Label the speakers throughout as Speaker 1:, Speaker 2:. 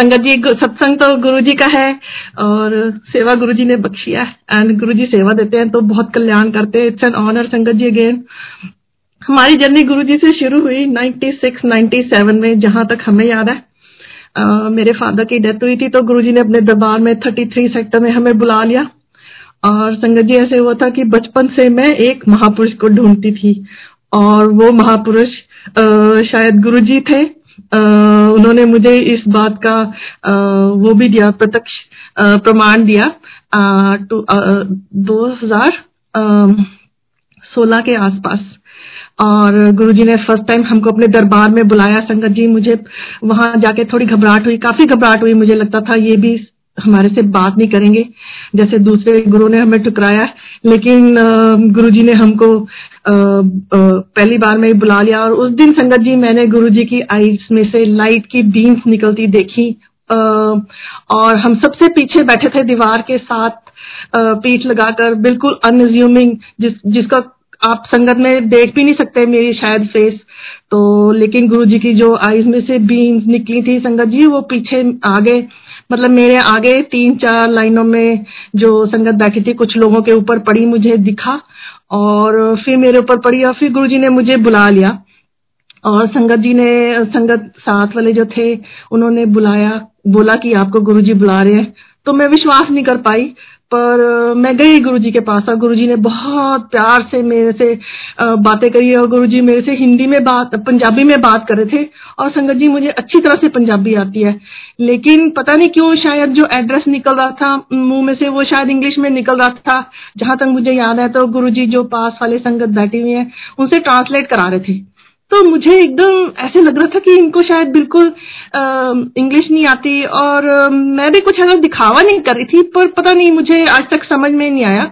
Speaker 1: संगत जी सत्संग तो गुरु जी का है और सेवा गुरु जी ने बख्शिया एंड गुरु जी सेवा देते हैं तो बहुत कल्याण करते हैं। इट्स एन ऑनर संगत जी अगेन हमारी जर्नी गुरु जी से शुरू हुई 96 97 में जहाँ तक हमें याद है। uh, मेरे फादर की डेथ हुई थी तो गुरु जी ने अपने दरबार में 33 सेक्टर में हमें बुला लिया। और संगत जी ऐसे हुआ था कि बचपन से मैं एक महापुरुष को ढूंढती थी। और वो महापुरुष शायद गुरु जी थे उन्होंने मुझे इस बात का आ, वो भी दिया प्रत्यक्ष प्रमाण दिया दो हज़ार सोलह के आसपास। और गुरुजी ने फ़र्स्ट टाइम हमको अपने दरबार में बुलाया संगत जी मुझे वहाँ जाके थोड़ी घबराहट हुई काफ़ी घबराहट हुई मुझे लगता था ये भी हमारे से बात नहीं करेंगे जैसे दूसरे गुरु ने हमें ठुकराया लेकिन गुरु जी ने हमको पहली बार मैं बुला लिया और उस दिन संगत जी मैंने गुरु जी की आईज में से लाइट की बीम्स निकलती देखी। और हम सबसे पीछे बैठे थे दीवार के साथ पीठ लगाकर, बिल्कुल अनज्यूमिंग जिस, जिसका आप संगत में देख भी नहीं सकते मेरी शायद फेस तो लेकिन गुरु जी की जो आईज में से बीम्स निकली थी संगत जी, वो पीछे आगे मतलब मेरे आगे तीन चार लाइनों में जो संगत बैठी थी, कुछ लोगों के ऊपर पड़ी मुझे दिखा। और फिर मेरे ऊपर पड़ी और फिर गुरु जी ने मुझे बुला लिया। और संगत जी ने, संगत साथ वाले जो थे, उन्होंने बुलाया, बोला कि आपको गुरु जी बुला रहे हैं। तो मैं विश्वास नहीं कर पाई। पर मैं गई गुरुजी के पास और गुरुजी ने बहुत प्यार से मेरे से बातें करी और गुरुजी मेरे से हिंदी में बात, पंजाबी में बात कर रहे थे और संगत जी मुझे अच्छी तरह से पंजाबी आती है। लेकिन पता नहीं क्यों शायद जो एड्रेस निकल रहा था, मुँह में से वो शायद इंग्लिश में निकल रहा था, जहाँ तक मुझे याद है तो गुरु जो पास वाले संगत बैठी हुई है, उनसे ट्रांसलेट करा रहे थे। तो मुझे एकदम ऐसे लग रहा था कि इनको शायद बिल्कुल इंग्लिश नहीं आती और आ, मैं भी कुछ ऐसा दिखावा नहीं कर रही थी पर पता नहीं मुझे आज तक समझ में नहीं आया।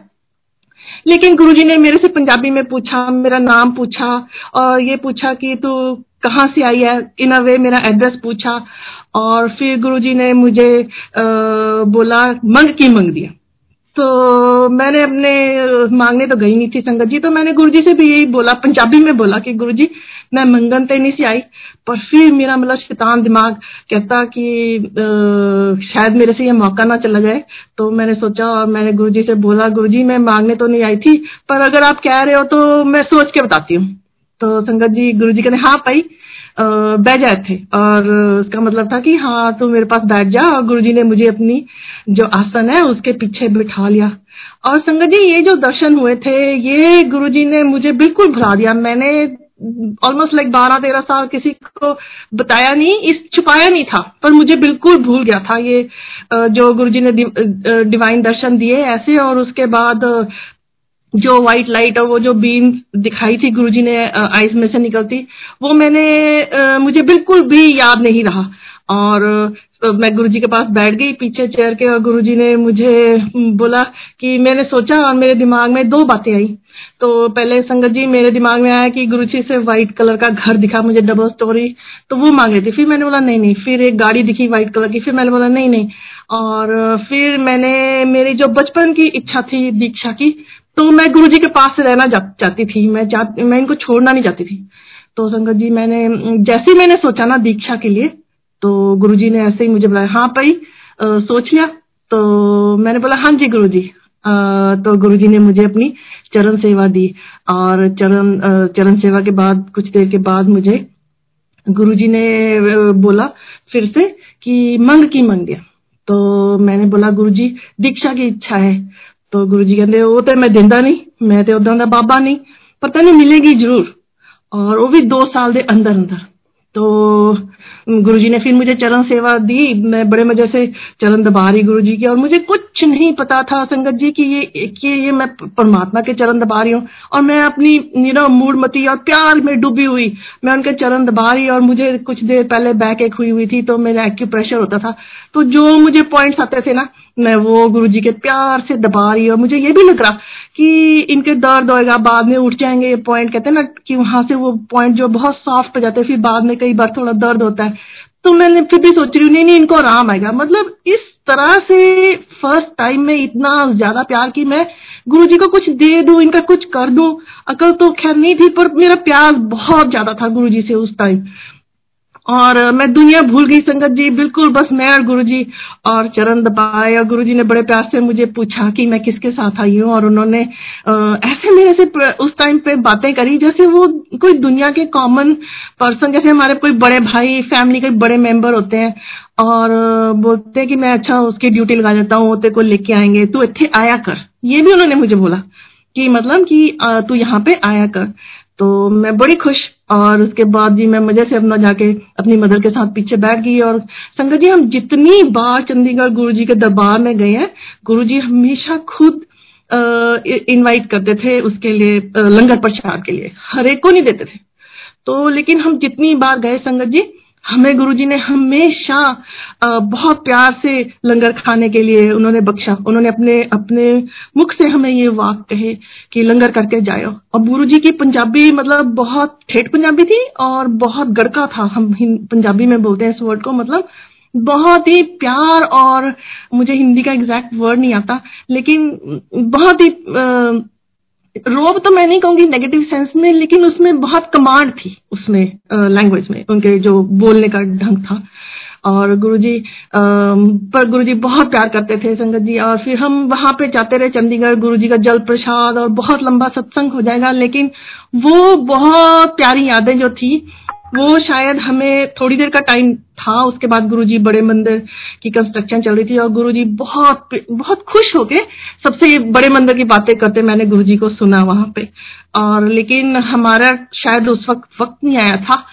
Speaker 1: लेकिन गुरुजी ने मेरे से पंजाबी में पूछा मेरा नाम पूछा और ये पूछा कि तू कहाँ से आई है? इन अ वे मेरा एड्रेस पूछा और फिर गुरुजी ने मुझे आ, बोला मंग की मंग दिया। तो मैंने अपने मांगने तो गई नहीं थी संगत जी तो मैंने गुरुजी से भी यही बोला पंजाबी में बोला कि गुरुजी मैं मंगन तो नहीं सी आई पर फिर मेरा मतलब शैतान दिमाग कहता कि आ, शायद मेरे से ये मौका ना चला जाए। तो मैंने सोचा और मैंने गुरुजी से बोला गुरुजी मैं मांगने तो नहीं आई थी पर अगर आप कह रहे हो तो मैं सोच के बताती हूँ। तो संगत जी गुरु जी कहते हाँ पाई बैठ जाए थे। और उसका मतलब था कि हाँ तू मेरे पास बैठ जा। और गुरुजी ने मुझे अपनी जो आसन है, उसके पीछे बिठा लिया। और संगत जी, ये जो दर्शन हुए थे, ये गुरुजी ने मुझे बिल्कुल भुला दिया। मैंने ऑलमोस्ट लाइक बारह तेरह साल किसी को बताया नहीं, इस छुपाया नहीं था, पर मुझे बिल्कुल भूल गया था ये जो गुरुजी ने डिवाइन दर्शन दिए ऐसे। और उसके बाद जो व्हाइट लाइट और वो जो बीम दिखाई थी गुरुजी ने आइस में से निकलती, वो मैंने मुझे बिल्कुल भी याद नहीं रहा। और मैं गुरुजी के पास बैठ गई पीछे चेयर के और गुरुजी ने मुझे बोला कि मैंने सोचा और मेरे दिमाग में दो बातें आई। तो पहले संगत जी, मेरे दिमाग में आया कि गुरुजी से व्हाइट कलर का घर दिखा मुझे डबल स्टोरी तो वो मांग रही थी। फिर मैंने बोला, नहीं नहीं, फिर एक गाड़ी दिखी व्हाइट कलर की। फिर मैंने बोला, नहीं नहीं। और, फिर मैंने, मेरी जो बचपन की इच्छा थी दीक्षा की तो मैं गुरु जी के पास से रहना चाहती थी। मैं मैं इनको छोड़ना नहीं चाहती थी। तो संगत जी मैंने जैसे ही मैंने सोचा ना दीक्षा के लिए तो गुरु जी ने ऐसे ही मुझे बुलाया। हाँ भाई सोच लिया। तो मैंने बोला हाँ जी गुरु जी आ, तो गुरु जी ने मुझे अपनी चरण सेवा दी और चरण चरण सेवा के बाद कुछ देर के बाद मुझे गुरु जी ने बोला फिर से कि मंग की मंग दिया तो मैंने बोला गुरु जी दीक्षा की इच्छा है। तो गुरु जी कहते, वो तो मैं ਦਿੰਦਾ नहीं, मैं तो ਉਦਾਂ ਦਾ ਬਾਬਾ नहीं, पर तेन मिलेगी ज़रूर, और वो भी दो साल के अंदर अंदर तो गुरुजी ने फिर मुझे चरण सेवा दी। मैं बड़े मज़े से चरण दबा रही गुरु जी की, और मुझे कुछ नहीं पता था संगत जी की ये, कि ये मैं परमात्मा के चरण दबा रही हूँ। और मैं अपनी यू नो मूडमती और प्यार में डूबी हुई। मैं उनके चरण दबा रही और मुझे कुछ देर पहले बैक एक हुई हुई थी तो मेरा एक्यू प्रेशर होता था। तो जो मुझे पॉइंट्स आते थे ना, मैं वो गुरु जी के प्यार से दबा रही और मुझे ये भी लग रहा कि इनके दर्द होएगा, बाद में उठ जाएँगे ये पॉइंट कहते हैं ना कि वहाँ से वो पॉइंट जो बहुत सॉफ्ट हो जाते फिर बाद में कई बार थोड़ा दर्द होता है। तो मैंने फिर भी सोच रही हूँ, नहीं नहीं, इनको आराम आएगा। मतलब इस तरह से फ़र्स्ट टाइम में इतना ज़्यादा प्यार की मैं गुरु जी को कुछ दे दू, इनका कुछ कर दू। अकल तो खैर नहीं थी, पर मेरा प्यार बहुत ज़्यादा था गुरु जी से उस टाइम और मैं दुनिया भूल गई संगत जी, बिल्कुल बस मैं और गुरु जी और चरण दबाए और गुरु जी ने बड़े प्यार से मुझे पूछा कि मैं किसके साथ आई हूँ और उन्होंने ऐसे मेरे से उस टाइम पे बातें करी जैसे वो कोई दुनिया के कॉमन पर्सन जैसे हमारे कोई बड़े भाई फैमिली के बड़े मेंबर होते हैं और बोलते हैं कि मैं अच्छा उसकी ड्यूटी लगा देता हूँ, तेरे को लेके आएँगे, तू इतने आया कर। ये भी उन्होंने मुझे बोला कि मतलब कि तू यहाँ पे आया कर। तो मैं बड़ी खुश और उसके बाद जी मैं मज़े से अपना जाके अपनी मदर के साथ पीछे बैठ गई और संगत जी, हम जितनी बार चंडीगढ़ गुरु जी के दरबार में गए हैं गुरु जी हमेशा खुद इनवाइट करते थे उसके लिए लंगर प्रसाद के लिए। हर एक को नहीं देते थे। तो लेकिन हम जितनी बार गए संगत जी हमें गुरुजी ने हमेशा बहुत प्यार से लंगर खाने के लिए उन्होंने बख्शा। उन्होंने अपने अपने मुख से हमें ये वाक कहे कि लंगर करके जाओ अब गुरुजी की पंजाबी मतलब बहुत ठेठ पंजाबी थी और बहुत गड़का था। हम पंजाबी में बोलते हैं इस वर्ड को मतलब बहुत ही प्यार और मुझे हिंदी का एग्जैक्ट वर्ड नहीं आता, लेकिन बहुत ही रोब तो मैं नहीं कहूँगी नेगेटिव सेंस में, लेकिन उसमें बहुत कमांड थी उसमें लैंग्वेज में, उनके जो बोलने का ढंग था। और गुरुजी पर गुरुजी बहुत प्यार करते थे संगत जी, और फिर हम वहाँ पे जाते रहे चंडीगढ़, गुरुजी का जल प्रसाद और बहुत लंबा सत्संग हो जाएगा, लेकिन वो बहुत प्यारी यादें जो थी वो शायद हमें थोड़ी देर का टाइम था, उसके बाद गुरुजी बड़े मंदिर की कंस्ट्रक्शन चल रही थी और गुरुजी बहुत बहुत खुश होके सबसे बड़े मंदिर की बातें करते मैंने गुरुजी को सुना वहाँ पे। और लेकिन हमारा शायद उस वक्त वक्त नहीं आया था।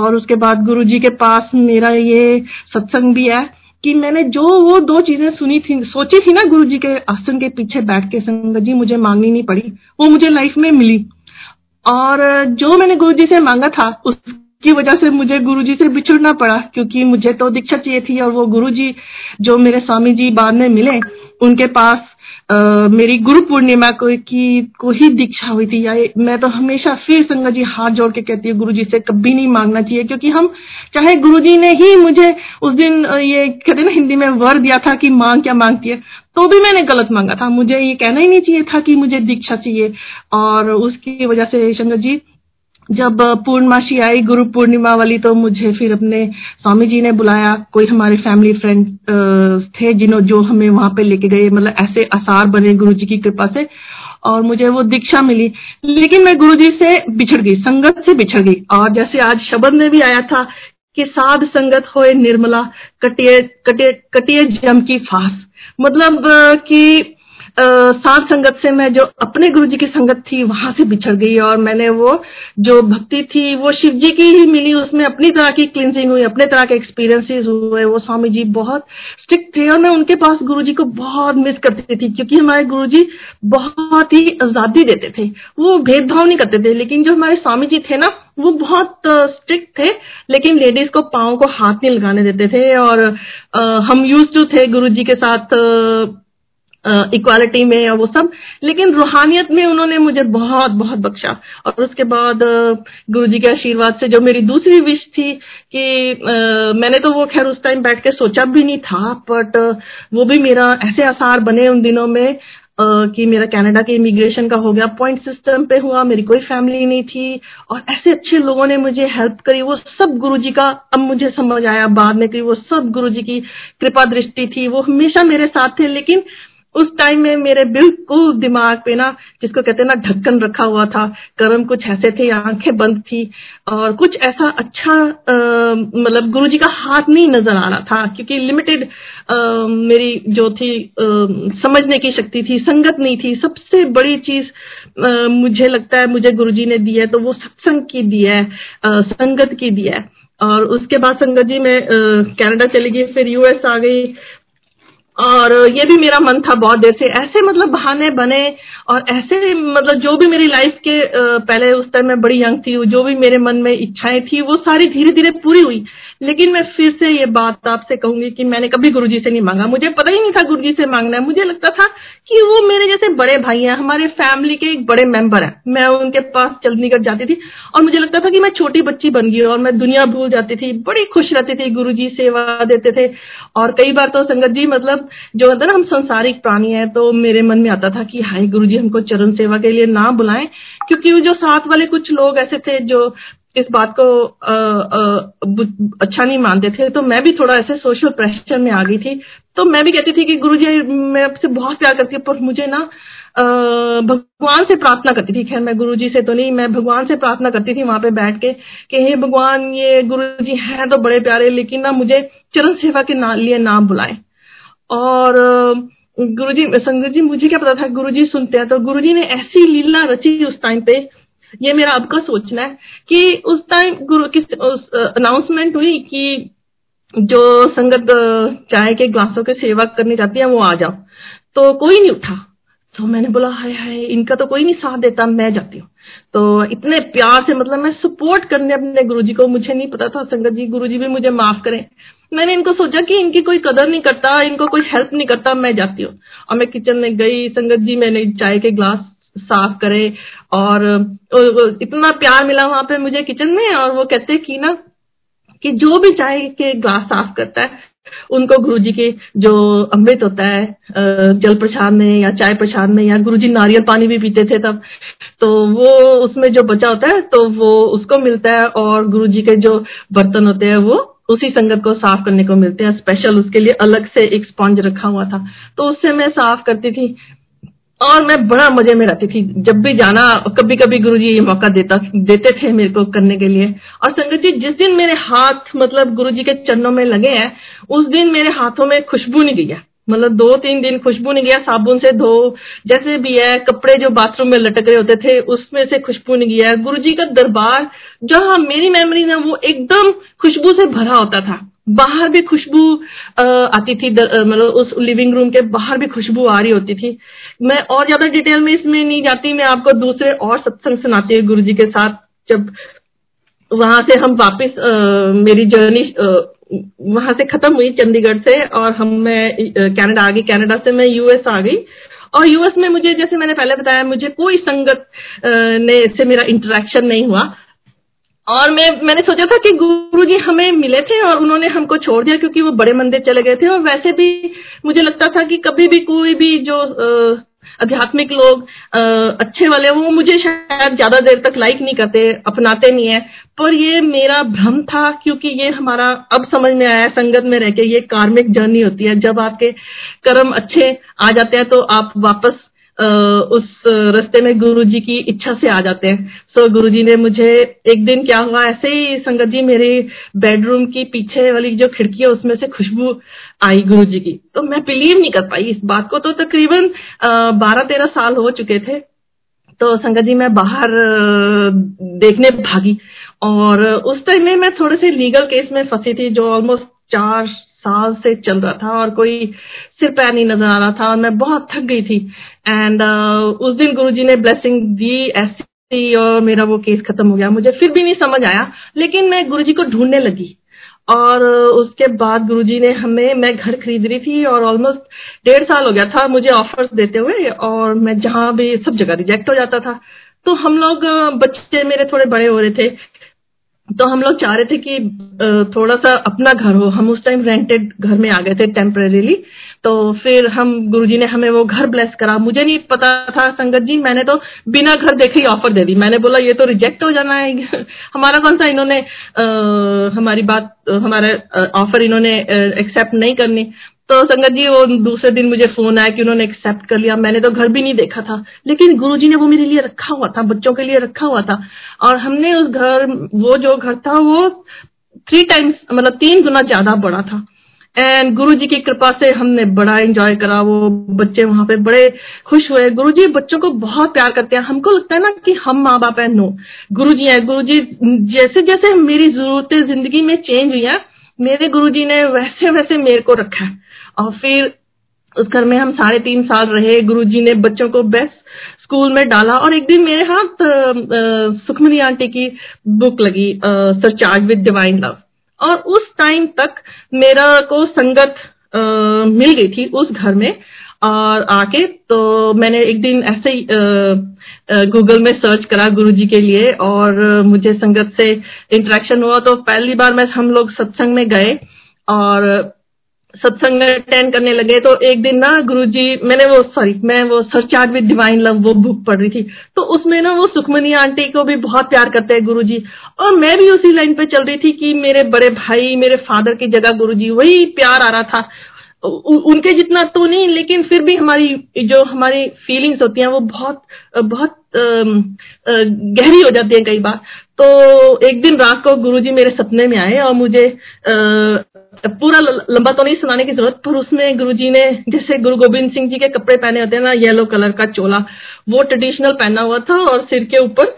Speaker 1: और उसके बाद गुरुजी के पास मेरा ये सत्संग भी है कि मैंने जो वो दो चीज़ें सुनी थी, सोची थी ना गुरु के आसन के पीछे बैठ के, संगत जी, मुझे मांगनी नहीं पड़ी। वो मुझे लाइफ में मिली। और जो मैंने गुरु जी से मांगा था, उस की वजह से मुझे गुरुजी से बिछड़ना पड़ा क्योंकि मुझे तो दीक्षा चाहिए थी और वो गुरुजी जो मेरे स्वामी जी बाद में मिले उनके पास आ, मेरी गुरु पूर्णिमा को की को ही दीक्षा हुई थी। या मैं तो हमेशा फिर संगत जी हाथ जोड़ के कहती हूँ गुरु जी से कभी नहीं मांगना चाहिए क्योंकि हम चाहे गुरु जी ने ही मुझे उस दिन ये कहते ना हिंदी में वर दिया था कि मांग क्या मांगती है तो भी मैंने गलत मांगा था। मुझे ये कहना ही नहीं चाहिए था कि मुझे दीक्षा चाहिए और उसकी वजह से शंकर जी जब पूर्णमासी आई, गुरु पूर्णिमा वाली तो मुझे फिर अपने स्वामी जी ने बुलाया। कोई हमारे फैमिली फ्रेंड थे जिन्हों, जो हमें वहाँ पे लेके गए। मतलब ऐसे आसार बने गुरु जी की कृपा से। और मुझे वो दीक्षा मिली। लेकिन मैं गुरु जी से बिछड़ गई, संगत से बिछड़ गई। और जैसे आज शब्द में भी आया था कि साध संगत होए निर्मला, कटिए कटिए कटिए जम की फास। मतलब कि साध संगत से मैं जो अपने गुरु जी की संगत थी, वहाँ से बिछड़ गई और मैंने वो जो भक्ति थी, वो शिव जी की ही मिली। उसमें अपनी तरह की क्लिनजिंग हुई, अपने तरह के एक्सपीरियंसेस हुए। वो स्वामी जी बहुत स्ट्रिक्ट थे और मैं उनके पास गुरु जी को बहुत मिस करती थी, क्योंकि हमारे गुरु जी बहुत ही आज़ादी देते थे। वो भेदभाव नहीं करते थे, लेकिन जो हमारे स्वामी जी थे ना, वो बहुत स्ट्रिक्ट थे, लेकिन लेडीज़ को पाओ को हाथ नहीं लगाने देते थे। और हम यूज़ टू थे गुरु जी के साथ इक्वालिटी में और वो सब। लेकिन रूहानियत में उन्होंने मुझे बहुत बहुत बख्शा। और उसके बाद गुरु जी के आशीर्वाद से जो मेरी दूसरी विश थी कि आ, मैंने तो वो खैर उस टाइम बैठ के सोचा भी नहीं था बट वो भी मेरा ऐसे आसार बने उन दिनों में कि मेरा कनाडा के इमिग्रेशन का हो गया। पॉइंट सिस्टम पे हुआ मेरी कोई फैमिली नहीं थी। और ऐसे अच्छे लोगों ने मुझे हेल्प करी। वो सब गुरुजी का अब मुझे समझ आया बाद में कि वो सब गुरुजी की कृपा दृष्टि थी। वो हमेशा मेरे साथ थे लेकिन उस टाइम में मेरे बिल्कुल दिमाग पे ना जिसको कहते ना ढक्कन रखा हुआ था। कर्म कुछ ऐसे थे आँखें बंद थी और कुछ ऐसा अच्छा मतलब गुरु जी का हाथ नहीं नज़र आ रहा था क्योंकि लिमिटेड मेरी जो थी आ, समझने की शक्ति थी संगत नहीं थी। सबसे बड़ी चीज़ मुझे लगता है मुझे गुरु जी ने दी है तो वो सत्संग की दी है आ, संगत की दी है। और उसके बाद संगत जी मैं कनाडा चली गई फिर यूएस आ गई। और ये भी मेरा मन था बहुत देर से। ऐसे मतलब बहाने बने और ऐसे मतलब जो भी मेरी लाइफ के पहले उस टाइम मैं बड़ी यंग थी, जो भी मेरे मन में इच्छाएँ थी, वो सारी धीरे धीरे पूरी हुई। लेकिन मैं फिर से ये बात आपसे कहूँगी कि मैंने कभी गुरुजी से नहीं मांगा। मुझे पता ही नहीं था गुरुजी से मांगना है। मुझे लगता था कि वो मेरे जैसे बड़े भाई हैं, हमारे फैमिली के एक बड़े मेंबर हैं। मैं उनके पास कर जाती थी और मुझे लगता था कि मैं छोटी बच्ची बन गई और मैं दुनिया भूल जाती थी। बड़ी खुश रहती थी गुरु सेवा देते थे। और कई बार तो संगत जी मतलब जो होता ना हम संसारिक प्राणी है तो मेरे मन में आता था कि हाय गुरु जी हमको चरण सेवा के लिए ना बुलाएँ क्योंकि जो साथ वाले कुछ लोग ऐसे थे जो इस बात को आ, आ, अच्छा नहीं मानते थे तो मैं भी थोड़ा ऐसे सोशल प्रेशर में आ गई थी। तो मैं भी कहती थी कि गुरु जी मैं आपसे बहुत प्यार करती हूँ पर मुझे ना भगवान से प्रार्थना करती थी। खैर मैं गुरु जी से तो नहीं मैं भगवान से प्रार्थना करती थी वहाँ पे बैठ के कि हे भगवान ये गुरु जी हैं तो बड़े प्यारे लेकिन ना मुझे चरण सेवा के ना, लिए नाम बुलाए। और गुरुजी, संगत जी, मुझे क्या पता था गुरुजी सुनते हैं? तो गुरुजी ने ऐसी लीला रची उस टाइम पे। ये मेरा अब का सोचना है कि उस टाइम गुरु, किस अनाउंसमेंट हुई कि जो संगत चाय के ग्लासों के सेवा करने जाती है, वो आ जाओ। तो कोई नहीं उठा। तो मैंने बोला, हाय हाय, इनका तो कोई नहीं साथ देता, मैं जाती हूँ। तो इतने प्यार से मतलब मैं सपोर्ट करने अपने गुरुजी को, मुझे नहीं पता था, संगत जी, गुरुजी भी मुझे माफ़ करें। मैंने इनको सोचा कि इनकी कोई कदर नहीं करता, इनको कोई हेल्प नहीं करता, मैं जाती हूँ। और मैं किचन में गई, संगत जी, मैंने चाय के ग्लास साफ़ करे और इतना प्यार मिला वहाँ पे मुझे किचन में और वो कहते कि ना कि जो भी चाय के ग्लास साफ़ करता है, उनको गुरुजी के जो अमृत होता है जल प्रसाद में या चाय प्रसाद में, या गुरुजी नारियल पानी भी पीते थे तब तो वो उसमें जो बचा होता है तो वो उसको मिलता है और गुरुजी के जो बर्तन होते हैं, वो उसी संगत को साफ़ करने को मिलते हैं। स्पेशल उसके लिए अलग से एक स्पॉन्ज रखा हुआ था। तो उससे मैं साफ़ करती थी और मैं बड़ा मज़े में रहती थी। जब भी जाना कभी कभी गुरु जी ये मौका देता, देते थे मेरे को करने के लिए। और संगत जी, जिस दिन मेरे हाथ मतलब गुरु जी के चरणों में लगे हैं, उस दिन मेरे हाथों में खुशबू नहीं है मतलब दो तीन दिन खुशबू नहीं गया साबुन से धो, जैसे भी है, कपड़े जो बाथरूम में लटक रहे होते थे, उसमें से खुशबू नहीं गया गुरु जी का दरबार, जहाँ मेरी मेमोरी ना वो एकदम खुशबू से भरा होता था। बाहर भी खुशबू आती थी मतलब उस लिविंग रूम के बाहर भी खुशबू आ रही होती थी। मैं और ज़्यादा डिटेल में इसमें नहीं जाती, मैं आपको दूसरे और सत्संग सुनाती हूँ गुरु जी के साथ, जब वहाँ से हम वापस मेरी जर्नी वहाँ से खत्म हुई चंडीगढ़ से और हम, मैं कनाडा आ गई। कनाडा से मैं यूएस आ गई और यूएस में मुझे, जैसे मैंने पहले बताया, मुझे कोई संगत ने से मेरा इंटरेक्शन नहीं हुआ। और मैं मैंने सोचा था कि गुरु जी हमें मिले थे और उन्होंने हमको छोड़ दिया क्योंकि वो बड़े मंदिर चले गए थे और वैसे भी मुझे लगता था कि कभी भी कोई भी जो आध्यात्मिक लोग आ, अच्छे वाले वो मुझे शायद ज़्यादा देर तक लाइक नहीं करते अपनाते नहीं है। पर ये मेरा भ्रम था क्योंकि ये हमारा अब समझ में आया संगत में रह के ये कार्मिक जर्नी होती है। जब आपके कर्म अच्छे आ जाते हैं तो आप वापस उस रास्ते में गुरु जी की इच्छा से आ जाते हैं। सो गुरु जी ने मुझे एक दिन क्या हुआ, ऐसे ही संगत जी मेरे बेडरूम की पीछे वाली जो खिड़की है, उसमें से खुशबू आई गुरु जी की। तो मैं बिलीव नहीं कर पाई। इस बात को तो तकरीबन बारह तेरह साल हो चुके थे। तो संगत जी, मैं बाहर देखने भागी। और उस टाइम में मैं थोड़े से लीगल केस में फंसी थी, जो ऑलमोस्ट चार साल से चल रहा था और कोई सिर पैर नहीं नज़र आ रहा था और मैं बहुत थक गई थी। एंड uh, उस दिन गुरुजी ने ब्लेसिंग दी ऐसी और मेरा वो केस खत्म हो गया। मुझे फिर भी नहीं समझ आया लेकिन मैं गुरुजी को ढूँढने लगी। और उसके बाद गुरुजी ने हमें मैं घर खरीद रही थी और ऑलमोस्ट डेढ़ साल हो गया था मुझे ऑफर्स देते हुए और मैं जहाँ भी सब जगह रिजेक्ट हो जाता था। तो हम लोग बच्चे मेरे थोड़े बड़े हो रहे थे। तो हम लोग चाह रहे थे कि थोड़ा सा अपना घर हो। हम उस टाइम रेंटेड घर में आ गए थे टेम्परेरीली तो फिर हम गुरुजी ने हमें वो घर ब्लेस करा। मुझे नहीं पता था संगत जी मैंने तो बिना घर देखे ही ऑफ़र दे दी। मैंने बोला ये तो रिजेक्ट हो जाना है। हमारा कौन सा इन्होंने आ, हमारी बात हमारा ऑफ़र इन्होंने एक्सेप्ट नहीं करनी। तो संगत जी, वो दूसरे दिन मुझे फ़ोन आया कि उन्होंने एक्सेप्ट कर लिया। मैंने तो घर भी नहीं देखा था। लेकिन गुरुजी ने वो मेरे लिए रखा हुआ था, बच्चों के लिए रखा हुआ था। और हमने उस घर, वो जो घर था, वो थ्री टाइम्स मतलब तीन गुना ज़्यादा बड़ा था। एंड गुरु जी की कृपा से हमने बड़ा एंजॉय करा। वो बच्चे वहाँ पे बड़े खुश हुए। गुरु जी बच्चों को बहुत प्यार करते हैं। हमको लगता है ना कि हम माँ बाप है नो गुरु जी हैं। गुरु जी जैसे जैसे मेरी जरूरतें ज़िंदगी में चेंज हुई है मेरे गुरु जी ने वैसे वैसे मेरे को रखा और फिर उस घर में हम साढ़े तीन साल रहे गुरुजी ने बच्चों को बेस्ट स्कूल में डाला और एक दिन मेरे हाथ सुखमनी आंटी की बुक लगी सरचार्ज विद डिवाइन लव और उस टाइम तक मेरा को संगत आ, मिल गई थी उस घर में। और आके तो मैंने एक दिन ऐसे ही गूगल में सर्च करा गुरुजी के लिए और मुझे संगत से इंटरेक्शन हुआ। तो पहली बार मैं, हम लोग सत्संग में गए और सत्संग में अटेंड करने लगे। तो एक दिन ना गुरुजी, मैंने वो सॉरी मैं वो सरचार्ज विद डिवाइन लव वो बुक पढ़ रही थी। तो उसमें ना वो सुखमनी आंटी को भी बहुत प्यार करते हैं गुरुजी। और मैं भी उसी लाइन पे चल रही थी कि मेरे बड़े भाई, मेरे फादर की जगह गुरुजी, वही प्यार आ रहा था। उनके जितना तो नहीं, लेकिन फिर भी हमारी, जो हमारी फीलिंग्स होती हैं, वो बहुत बहुत गहरी हो जाती है कई बार। तो एक दिन रात को गुरुजी मेरे सपने में आए और मुझे पूरा लंबा तो नहीं सुनाने की ज़रूरत, पर उसमें गुरुजी ने, जैसे गुरु गोविंद सिंह जी के कपड़े पहने होते हैं ना येलो कलर का चोला, वो ट्रेडिशनल पहना हुआ था और सिर के ऊपर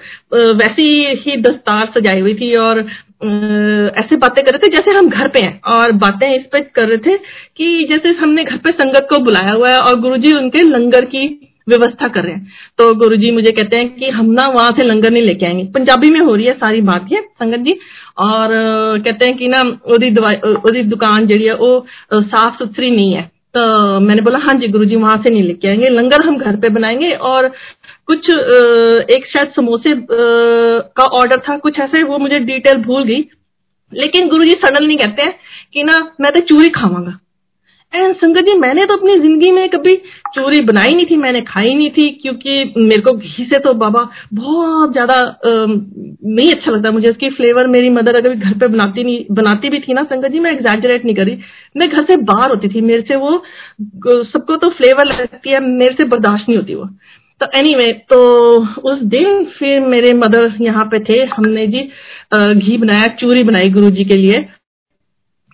Speaker 1: वैसी ही दस्तार सजाई हुई थी और ऐसे बातें कर रहे थे जैसे हम घर पे हैं और बातें इस पे कर रहे थे कि जैसे हमने घर पे संगत को बुलाया हुआ है और गुरुजी उनके लंगर की व्यवस्था कर रहे हैं। तो गुरुजी मुझे कहते हैं कि हम ना वहाँ से लंगर नहीं लेके आएँगे। पंजाबी में हो रही है सारी बात ये, संगत जी। और कहते हैं कि ना ओदी दुकान जी है, वो साफ़ सुथरी नहीं है। तो मैंने बोला हाँ जी, गुरुजी वहाँ से नहीं लेके आएँगे। लंगर हम घर पे बनाएँगे और कुछ एक शायद समोसे का ऑर्डर था, कुछ ऐसे, वो मुझे डिटेल भूल गई। लेकिन गुरुजी सडनली कहते हैं कि ना, मैं तो चूरी खावांगा एंड संगत जी, मैंने तो अपनी ज़िंदगी में कभी चूरी बनाई नहीं थी, मैंने खाई नहीं थी, क्योंकि मेरे को घी से तो बाबा बहुत ज़्यादा नहीं अच्छा लगता मुझे। उसकी फ्लेवर मेरी मदर अगर घर पे बनाती नहीं, बनाती भी थी ना, संगत जी, मैं एग्जैजरेट नहीं करी मैं घर से बाहर होती थी, मेरे से वो सबको तो फ्लेवर लगती है, मेरे से बर्दाश्त नहीं होती वो। तो एनी anyway, तो उस दिन फिर मेरे मदर यहाँ पे थे। हमने जी घी बनाया चूरी बनाई गुरु जी के लिए।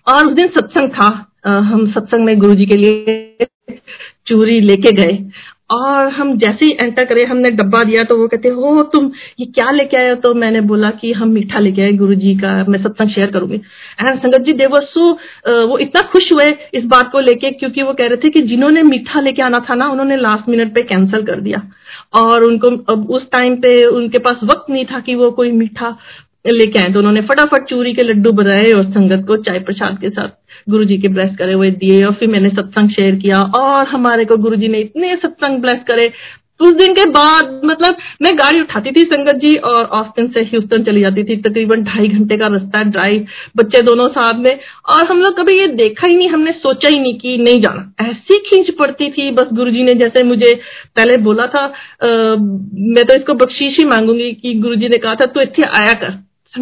Speaker 1: और उस दिन सत्संग था। हम सत्संग में गुरु जी के लिए चूरी लेके गए। और हम जैसे ही एंटर करे, हमने डब्बा दिया तो वो कहते, हो तुम, ये क्या लेके आए हो? तो मैंने बोला कि, हम मीठा लेके आए गुरु जी का, मैं सत्संग शेयर करूँगी. एंड संगत जी देवर सो वो इतना खुश हुए इस बात को लेके क्योंकि वो कह रहे थे कि जिन्होंने मीठा लेके आना था ना, उन्होंने लास्ट मिनट पे कैंसिल कर दिया। और उनको, अब उस टाइम पे उनके पास वक्त नहीं था कि वो कोई मीठा लेके आए तो उन्होंने फटाफट चूरी के लड्डू बनाए और संगत को चाय प्रसाद के साथ गुरु जी के ब्लेस करे हुए दिए और फिर मैंने सत्संग शेयर किया और हमारे को गुरु जी ने इतने सत्संग ब्लेस करे। उस दिन के बाद मतलब मैं गाड़ी उठाती थी संगत जी और ऑस्टिन से ह्यूस्टन चली जाती थी। तकरीबन ढाई घंटे का रास्ता ड्राइव बच्चे दोनों साथ में और हम लोग कभी ये देखा ही नहीं हमने सोचा ही नहीं कि नहीं जाना। ऐसी खींच पड़ती थी बस गुरुजी ने जैसे मुझे पहले बोला था आ, मैं तो इसको बख्शीश ही मांगूँगी कि गुरुजी ने कहा था तू तो इतने आया कर।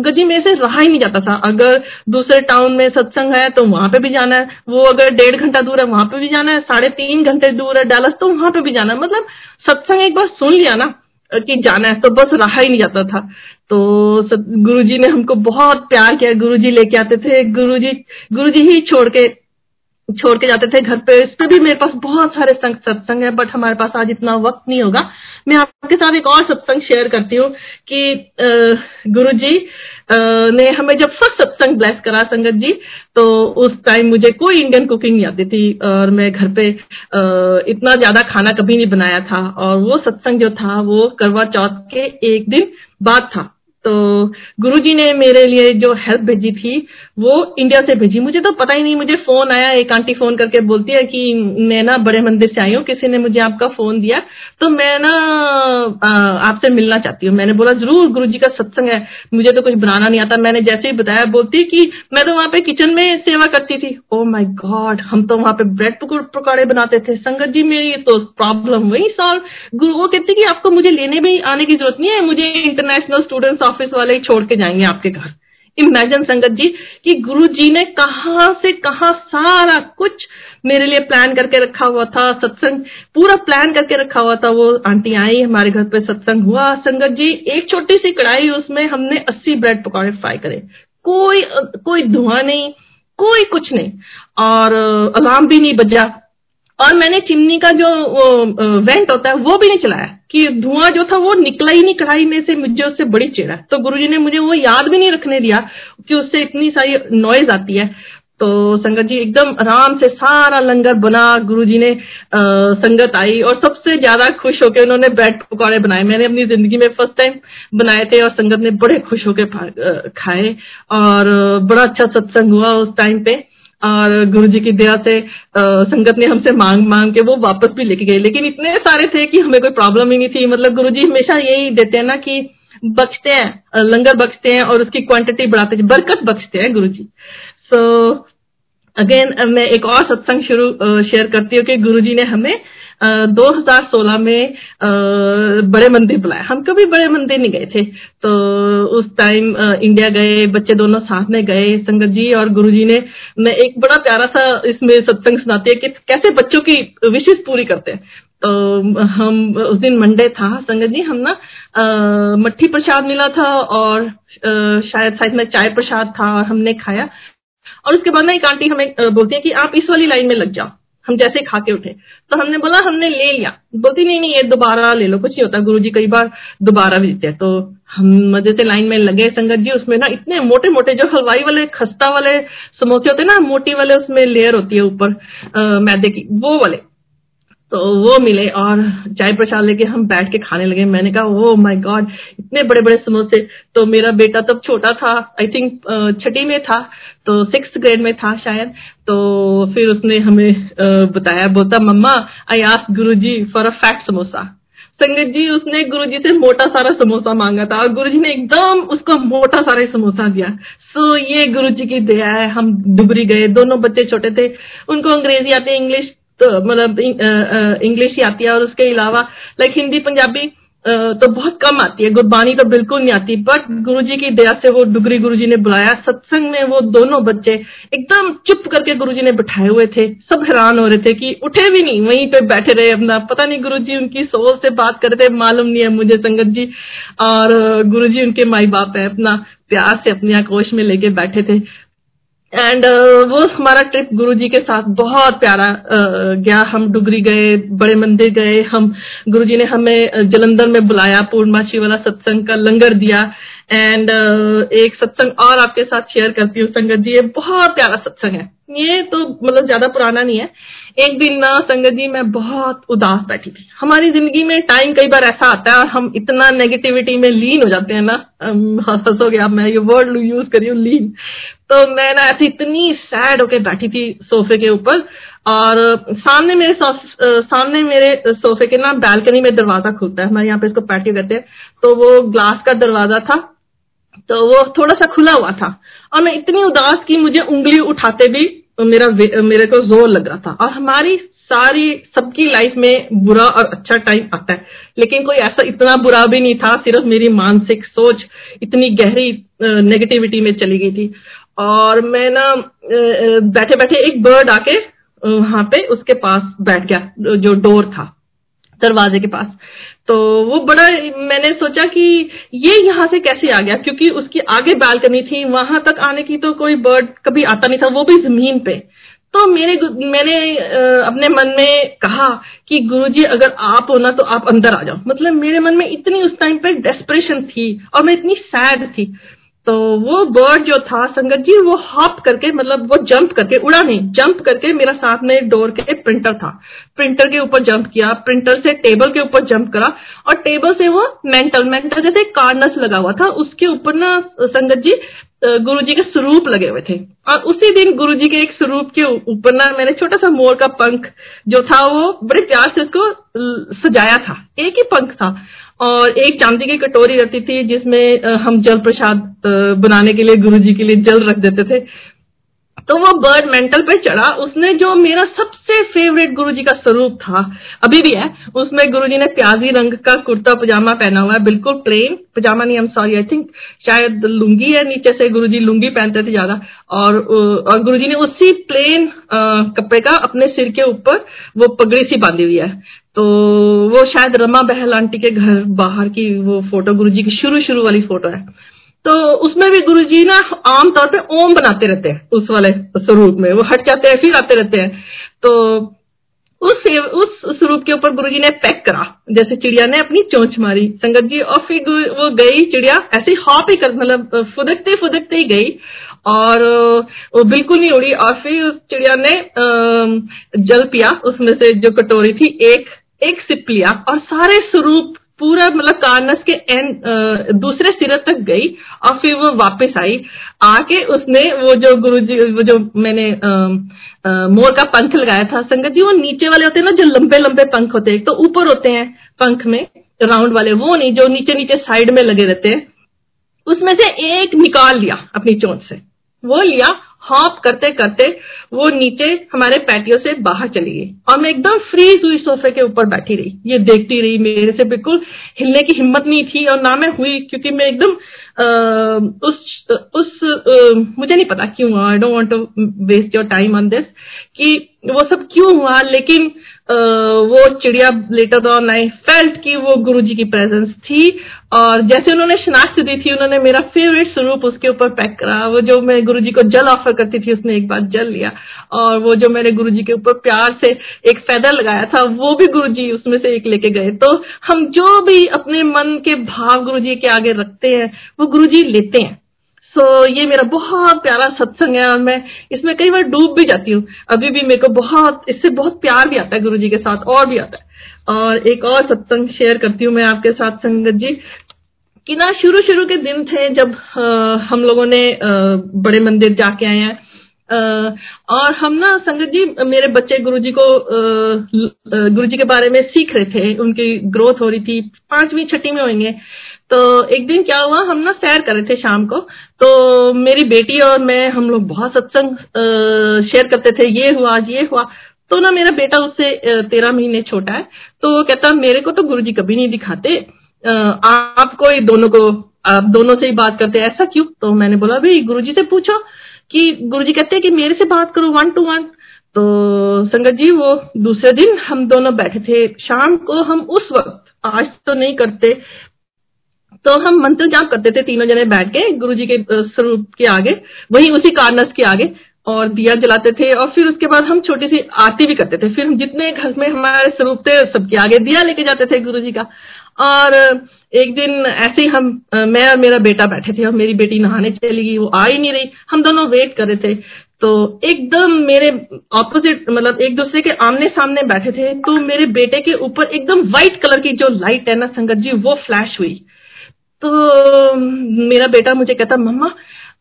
Speaker 1: जी में से रहा ही नहीं जाता था। अगर दूसरे टाउन में सत्संग है तो वहाँ पे भी जाना है। वो अगर डेढ़ घंटा दूर है, वहाँ पे भी जाना है। साढ़े तीन घंटे दूर है डालस तो वहाँ पे भी जाना है। मतलब सत्संग एक बार सुन लिया ना कि जाना है तो बस रहा ही नहीं जाता था। तो गुरुजी ने हमको बहुत प्यार किया। गुरुजी लेके आते थे। गुरु जी ही छोड़ के छोड़ के जाते थे घर पे। इस पे भी मेरे पास बहुत सारे संग सत्संग है बट हमारे पास आज इतना वक्त नहीं होगा। मैं आपके साथ एक और सत्संग शेयर करती हूँ कि गुरु जी ने हमें जब फ़र्स्ट सत्संग ब्लेस करा संगत जी तो उस टाइम मुझे कोई इंडियन कुकिंग आती थी और मैं घर पे इतना ज़्यादा खाना कभी नहीं बनाया था। और वो सत्संग जो था, वो करवा चौथ के एक दिन बाद था। तो गुरुजी ने मेरे लिए जो हेल्प भेजी थी, वो इंडिया से भेजी। मुझे तो पता ही नहीं, मुझे फ़ोन आया, एक आंटी फ़ोन करके बोलती है कि मैं ना बड़े मंदिर से आई हूँ, किसी ने मुझे आपका फ़ोन दिया तो मैं ना आपसे मिलना चाहती हूँ। मैंने बोला, ज़रूर गुरु जी का सत्संग है, मुझे तो कुछ बनाना नहीं आता। मैंने जैसे ही बताया, बोलती कि मैं तो वहाँ पे किचन में सेवा करती थी। ओ माई गॉड हम तो वहाँ पे ब्रेड पकौड़े बनाते थे। संगत जी, मेरी तो प्रॉब्लम वही सॉल्व गुरु वो कहती कि आपको मुझे लेने भी आने की ज़रूरत नहीं है, मुझे इंटरनेशनल स्टूडेंट्स ऑफ़िस वाले ही छोड़ के जाएँगे आपके घर। इमेजिन संगत जी, कि गुरु जी ने कहा से कहा सारा कुछ मेरे लिए प्लान करके रखा हुआ था, सत्संग, पूरा प्लान करके रखा हुआ था। वो आंटी आई, हमारे घर पे सत्संग हुआ। संगत जी, एक छोटी सी कढ़ाई, उसमें हमने अस्सी ब्रेड पकौड़े फ्राई करे। कोई कोई धुआँ नहीं, कोई कुछ नहीं। और, अलार्म भी नहीं बजा। और मैंने चिमनी का जो वेंट होता है, वो भी नहीं चलाया। कि धुआँ जो था वो निकला ही नहीं कढ़ाई में से मुझे उससे बड़ी चिड़ा तो गुरुजी ने मुझे वो याद भी नहीं रखने दिया कि उससे इतनी सारी नॉइज़ आती है। तो संगत जी एकदम आराम से सारा लंगर बना गुरुजी ने आ, संगत आई और सबसे ज़्यादा खुश होकर उन्होंने ब्रेड पकौड़े बनाए। मैंने अपनी ज़िंदगी में फ़र्स्ट टाइम बनाए थे और संगत ने बड़े खुश होकर खाए और बड़ा अच्छा सत्संग हुआ उस टाइम पे। और गुरु जी की दया से आ, संगत ने हमसे मांग मांग के वो वापस भी लेके गए। लेकिन इतने सारे थे कि हमें कोई प्रॉब्लम ही नहीं थी। मतलब गुरु जी हमेशा यही देते हैं ना कि बख्शते हैं लंगर बख्शते हैं और उसकी क्वांटिटी बढ़ाते हैं। बरकत बख्शते हैं गुरु जी सो so, अगेन मैं एक और सत्संग शुरू शेयर करती हूँ कि गुरु जी ने हमें 2016 में बड़े मंदिर बुलाया हम कभी बड़े मंदिर नहीं गए थे। तो उस टाइम इंडिया गए बच्चे दोनों साथ में गए। संगत जी और गुरु जी ने मैं एक बड़ा प्यारा सा इसमें सत्संग सुनाती है कि कैसे बच्चों की विशेष पूरी करते हैं। तो हम उस दिन मंडे था संगत जी हम ना मट्ठी प्रसाद मिला था और आ, शायद शायद में चाय प्रसाद था और हमने खाया। और उसके बाद ना एक आंटी हमें बोलती है कि आप इस वाली लाइन में लग जाओ। हम जैसे खा के उठे तो हमने बोला, हमने ले लिया। बोलती, नहीं नहीं, ये दोबारा ले लो, कुछ नहीं होता। गुरु जी कई बार दोबारा भी देते हैं। तो हम मज़े से लाइन में लगे संगत जी, उसमें ना इतने मोटे मोटे जो हलवाई वाले, खस्ता वाले समोसे होते हैं ना, मोटी वाले, उसमें लेयर होती है ऊपर मैदे की, वो वाले। तो वो मिले और चाय प्रसाद लेके हम बैठ के खाने लगे। मैंने कहा ओ माय गॉड इतने बड़े बड़े समोसे। तो मेरा बेटा तब छोटा था आई थिंक छठी में था तो सिक्स ग्रेड में था शायद। तो फिर उसने हमें बताया बोलता mama I ask Guruji for a fat samosa sangat ji उसने गुरुजी से मोटा सारा समोसा मांगा था और गुरुजी ने एकदम उसको मोटा सारा समोसा दिया। सो so, ये गुरुजी की दया है। हम डुबरी गए। दोनों बच्चे छोटे थे। उनको अंग्रेज़ी आती इंग्लिश तो मतलब इंग्लिश ही आती है और उसके अलावा लाइक हिंदी, पंजाबी तो बहुत कम आती है। गुरबानी तो बिल्कुल नहीं आती बट गुरुजी की दया से वो डुगरी गुरुजी ने बुलाया। सत्संग में वो दोनों बच्चे एकदम चुप करके गुरुजी ने बिठाए हुए थे। सब हैरान हो रहे थे कि उठे भी नहीं, वहीं पे बैठे रहे अपना। पता नहीं गुरुजी उनकी सोल से बात कर रहे थे, मालूम नहीं है मुझे संगत जी। और गुरुजी उनके माई बाप है, अपना प्यार से अपनी आकोश में लेके बैठे थे। एंड uh, वो हमारा ट्रिप गुरुजी के साथ बहुत प्यारा uh, गया। हम डुगरी गए बड़े मंदिर गए। हम गुरुजी ने हमें जलंधर में बुलाया पूर्णमाशी वाला सत्संग का लंगर दिया। एंड uh, एक सत्संग और आपके साथ शेयर करती हूँ संगत जी ये बहुत प्यारा सत्संग है। ये तो मतलब ज़्यादा पुराना नहीं है। एक दिन ना संगत जी मैं बहुत उदास बैठी थी। हमारी ज़िंदगी में टाइम कई बार ऐसा आता है और हम इतना नेगेटिविटी में लीन हो जाते हैं ना। हंसोगे आप मैं ये वर्ड यूज़ करी हूँ लीन तो मैं ना ऐसी इतनी सैड होके बैठी थी सोफे के ऊपर और सामने मेरे सामने मेरे सोफे के ना बैल्कनी में दरवाज़ा खुलता है। हमारे यहाँ पे इसको पैटियो कहते हैं। तो वो ग्लास का दरवाज़ा था। तो वो थोड़ा सा खुला हुआ था। और मैं इतनी उदास की मुझे उंगली उठाते भी मेरा मेरे को ज़ोर लग रहा था। और हमारी सारी, सबकी लाइफ में बुरा और अच्छा टाइम आता है। लेकिन कोई ऐसा इतना बुरा भी नहीं था, सिर्फ़ मेरी मानसिक सोच इतनी गहरी नेगेटिविटी में चली गई थी। और मैं ना बैठे बैठे एक बर्ड आके वहाँ पे उसके पास बैठ गया, जो डोर था, दरवाजे के पास। तो वो बड़ा, मैंने सोचा कि ये यहाँ से कैसे आ गया? क्योंकि उसकी आगे बालकनी थी, वहाँ तक आने की तो कोई बर्ड कभी आता नहीं था, वो भी ज़मीन पे। तो मेरे मैंने अपने मन में कहा कि गुरुजी, अगर आप हो ना तो आप अंदर आ जाओ। मतलब मेरे मन में इतनी उस टाइम पे डेस्परेशन थी और मैं इतनी सैड थी। तो वो बर्ड जो था, संगत जी, वो हॉप करके मतलब वो जंप करके उड़ा नहीं। जंप करके मेरा साथ में डोर के प्रिंटर था। प्रिंटर के ऊपर जंप किया प्रिंटर से टेबल के ऊपर जंप करा और टेबल से वो मेंटल मेंटल जैसे कार्नस लगा हुआ था, उसके ऊपर ना, संगत जी गुरु जी के स्वरूप लगे हुए थे। और उसी दिन गुरु जी के एक स्वरूप के ऊपर ना मैंने छोटा सा मोर का पंख जो था, वो बड़े प्यार से उसको सजाया था। एक ही पंख था। और एक चांदी की कटोरी रहती थी जिसमें हम जल प्रसाद बनाने के लिए गुरु जी के लिए जल रख देते थे। तो वो बर्ड मेंटल पे चढ़ा। उसने जो मेरा सबसे फेवरेट गुरुजी का स्वरूप था, अभी भी है, उसमें गुरुजी ने प्याजी रंग का कुर्ता पजामा पहना हुआ है, बिल्कुल प्लेन पजामा नहीं एम सॉरी आई थिंक शायद लुंगी है, नीचे से गुरुजी लुंगी पहनते थे ज़्यादा। और और गुरुजी ने उसी प्लेन कपड़े का अपने सिर के ऊपर वो पगड़ी सी बांधी हुई है। तो वो शायद रमा बहल आंटी के घर बाहर की वो फ़ोटो, गुरुजी की शुरू शुरू वाली फ़ोटो है। तो उसमें भी गुरु जी ना आमतौर पे ओम बनाते रहते हैं, उस वाले स्वरूप में। वो हट जाते हैं, फिर आते रहते हैं। तो उस उस स्वरूप के ऊपर गुरुजी ने पैक करा। जैसे चिड़िया ने अपनी चोंच मारी। संगत जी, और फिर वो गई चिड़िया, ऐसे हॉप ही कर मतलब फुदकते फुदकते ही गई। और वो बिल्कुल नहीं उड़ी। और फिर उस चिड़िया ने जल पिया। उसमें से जो कटोरी थी, एक एक सिप लिया। और सारे स्वरूप पूरा मतलब कार्नस के एंड दूसरे सिरे तक गई और फिर वो वापस आई। आके उसने वो जो गुरु जी वो जो मैंने आ, आ, मोर का पंख लगाया था संगत जी वो नीचे वाले होते हैं ना जो लंबे लंबे पंख होते हैं तो ऊपर होते हैं पंख में राउंड वाले वो नहीं जो नीचे नीचे साइड में लगे रहते हैं। उसमें से एक निकाल लिया अपनी चोट से। वो लिया हॉप करते करते वो नीचे हमारे पैटियों से बाहर चली गई। और मैं एकदम फ्रीज हुई सोफे के ऊपर बैठी रही। ये देखती रही मेरे से बिल्कुल हिलने की हिम्मत नहीं थी और ना मैं हुई क्योंकि मैं एकदम उस उस आ, मुझे नहीं पता क्यों I don't want to waste your time on this कि वो सब क्यों हुआ लेकिन वो चिड़िया लेटर ऑन आई फेल्ट कि वो गुरुजी की प्रेजेंस थी और जैसे उन्होंने शनाख्त दी थी, उन्होंने मेरा फेवरेट स्वरूप उसके ऊपर पैक करा। वो जो मैं गुरुजी को जल ऑफ़र करती थी, उसने एक बार जल लिया और वो जो मैंने गुरुजी के ऊपर प्यार से एक फेदर लगाया था, वो भी गुरुजी उसमें से एक लेके गए। तो हम जो भी अपने मन के भाव गुरुजी के आगे रखते हैं, वो गुरुजी लेते हैं। सो so, ये मेरा बहुत प्यारा सत्संग है और मैं इसमें कई बार डूब भी जाती हूँ। अभी भी मेरे को बहुत इससे बहुत प्यार भी आता है गुरु जी के साथ और भी आता है। और एक और सत्संग शेयर करती हूँ मैं आपके साथ संगत जी। कि ना शुरू शुरू के दिन थे जब आ, हम लोगों ने आ, बड़े मंदिर जाके आए हैं। और हम ना संगत जी, मेरे बच्चे गुरुजी को गुरुजी के बारे में सीख रहे थे, उनकी ग्रोथ हो रही थी, पांचवी, छठी में होंगे। तो एक दिन क्या हुआ, हम ना सैर कर रहे थे शाम को तो मेरी बेटी और मैं, हम लोग बहुत सत्संग शेयर करते थे, ये हुआ आज ये हुआ। तो ना मेरा बेटा उससे तेरह महीने छोटा है तो वो कहता, मेरे को तो गुरुजी कभी नहीं दिखाते आपको दोनों को, आप दोनों से ही बात करते, ऐसा क्यों? तो मैंने बोला भाई गुरुजी से पूछो। कि गुरुजी कहते हैं कि मेरे से बात करो वन टू वन तो संगत जी, वो दूसरे दिन हम दोनों बैठे थे। शाम को हम उस वक्त, आज तो नहीं करते तो हम मंत्र जाप करते थे, तीनों जने बैठ के गुरु जी के स्वरूप के आगे, वही उसी कारनस के आगे, और दिया जलाते थे, और फिर उसके बाद हम छोटी सी आरती भी करते थे। फिर हम जितने घर में हमारे स्वरूप थे, सबके आगे दिया लेके जाते थे गुरु जी का। और एक दिन ऐसे ही हम मैं और मेरा बेटा बैठे थे और मेरी बेटी नहाने चली गई, वो आ ही नहीं रही। हम दोनों वेट कर रहे थे। तो एकदम मेरे ऑपोजिट मतलब एक दूसरे के आमने सामने बैठे थे। तो मेरे बेटे के ऊपर एकदम व्हाइट कलर की जो लाइट है ना संगत जी, वो फ्लैश हुई। तो मेरा बेटा मुझे कहता, mama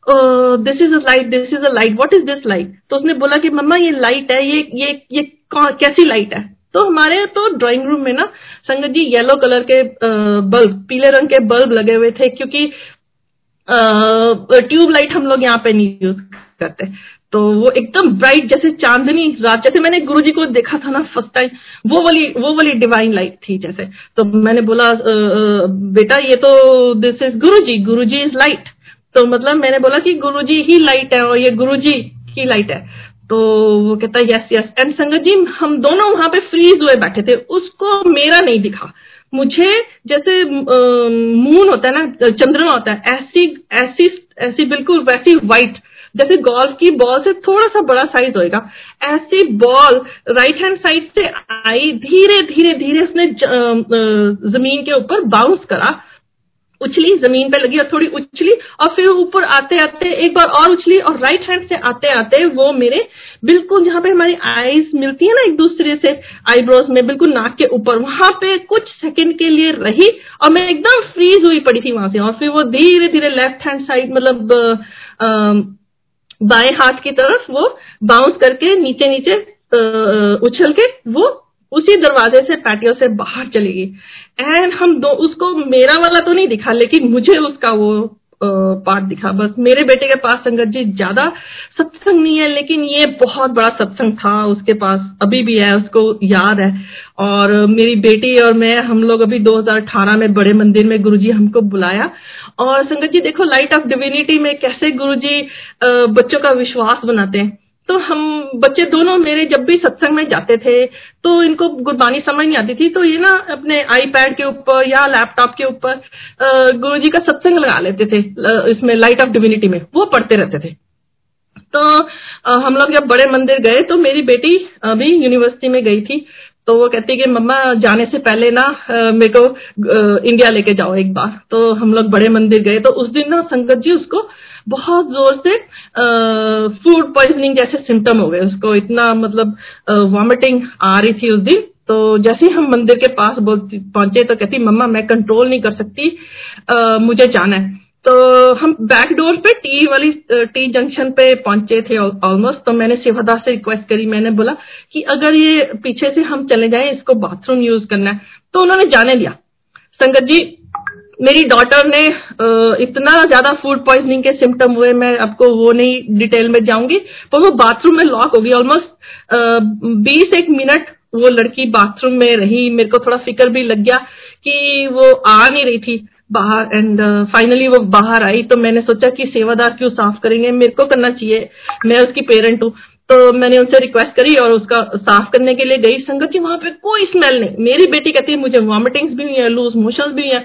Speaker 1: this is a light this is a light what is this light तो उसने बोला कि, मम्मा, ये लाइट है, ये ये ये कैसी लाइट है? तो हमारे तो ड्राइंग रूम में ना संगत जी येलो कलर के बल्ब पीले रंग के बल्ब लगे हुए थे क्योंकि ट्यूब लाइट हम लोग यहाँ पे नहीं यूज़ करते। तो वो एकदम ब्राइट जैसे चांदनी रात, जैसे मैंने गुरुजी को देखा था ना फ़र्स्ट टाइम वो वाली वो वाली डिवाइन लाइट थी जैसे। तो मैंने बोला बेटा ये तो this is Guru ji Guru ji is light तो मतलब मैंने बोला कि गुरुजी ही लाइट है और ये गुरुजी की लाइट है। तो वो कहता है यस यस एंड संगत जी, हम दोनों वहाँ पे फ्रीज हुए बैठे थे। उसको मेरा नहीं दिखा। मुझे जैसे मून होता है ना, चंद्रमा होता है, ऐसी ऐसी ऐसी बिल्कुल वैसी व्हाइट जैसे गोल्फ की बॉल से थोड़ा सा बड़ा साइज़ होएगा, ऐसी बॉल राइट हैंड साइड से आई, धीरे धीरे धीरे उसने ज़मीन के ऊपर बाउंस करा उछली, ज़मीन पे लगी और थोड़ी उछली और फिर ऊपर आते आते, एक बार और उछली और राइट हैंड से आते आते वो मेरे बिल्कुल जहाँ पे हमारी आईज मिलती है ना एक दूसरे से आईब्रोज में बिल्कुल नाक के ऊपर, वहाँ पे कुछ सेकंड के लिए रही और मैं एकदम फ्रीज हुई पड़ी थी वहाँ से और फिर वो धीरे धीरे लेफ़्ट हैंड साइड मतलब बाएँ हाथ की तरफ़ वो बाउंस करके नीचे नीचे उछल के वो उसी दरवाजे से पैटियो से बाहर चली गई। एंड हम दो, उसको मेरा वाला तो नहीं दिखा, लेकिन मुझे उसका वो पार्ट दिखा। बस मेरे बेटे के पास संगत जी ज़्यादा सत्संग नहीं है, लेकिन ये बहुत बड़ा सत्संग था उसके पास। अभी भी है, उसको याद है। और मेरी बेटी और मैं, हम लोग अभी 2018 में बड़े मंदिर में गुरुजी हमको बुलाया। और संगत जी देखो लाइट ऑफ़ डिविनिटी में कैसे गुरुजी बच्चों का विश्वास बनाते हैं। तो हम बच्चे दोनों मेरे जब भी सत्संग में जाते थे तो इनको गुरबानी समझ नहीं आती थी तो ये ना अपने आईपैड के ऊपर या लैपटॉप के ऊपर गुरु जी का सत्संग लगा लेते थे इसमें लाइट ऑफ़ डिविनिटी में, वो पढ़ते रहते थे। तो हम लोग जब बड़े मंदिर गए तो मेरी बेटी अभी यूनिवर्सिटी में गई थी तो वो कहती है कि मम्मा जाने से पहले ना मेरे को इंडिया लेके जाओ एक बार। तो हम लोग बड़े मंदिर गए। तो उस दिन ना संगत जी उसको बहुत ज़ोर से फ़ूड पॉइजनिंग जैसे सिम्टम हो गए। उसको इतना मतलब वॉमिटिंग आ रही थी उस दिन। तो जैसे ही हम मंदिर के पास पहुँचे तो कहती मम्मा मैं कंट्रोल नहीं कर सकती आ, मुझे जाना है। तो हम बैक डोर पे टी वाली टी जंक्शन पे पहुँचे थे ऑलमोस्ट तो मैंने सेवादार से रिक्वेस्ट करी, मैंने बोला कि अगर ये पीछे से हम चले जाएँ, इसको बाथरूम यूज़ करना है। तो उन्होंने जाने दिया। संगत जी, मेरी डॉटर ने इतना ज़्यादा फ़ूड पॉइजनिंग के सिम्टम हुए, मैं आपको वो नहीं डिटेल में जाऊँगी, पर वो बाथरूम में लॉक हो गई ऑलमोस्ट बीस एक मिनट वो लड़की बाथरूम में रही, मेरे को थोड़ा फ़िक्र भी लग गया कि वो आ नहीं रही थी। बाहर एंड फाइनली वो बाहर आई तो मैंने सोचा कि सेवादार क्यों साफ़ करेंगे, मेरे को करना चाहिए, मैं उसकी पेरेंट हूँ। तो मैंने उनसे रिक्वेस्ट करी और उसका साफ़ करने के लिए गई। संगत जी, वहाँ पे कोई स्मेल नहीं। मेरी बेटी कहती है, मुझे वॉमिटिंग्स भी हुई है लूज मोशन भी हुई है।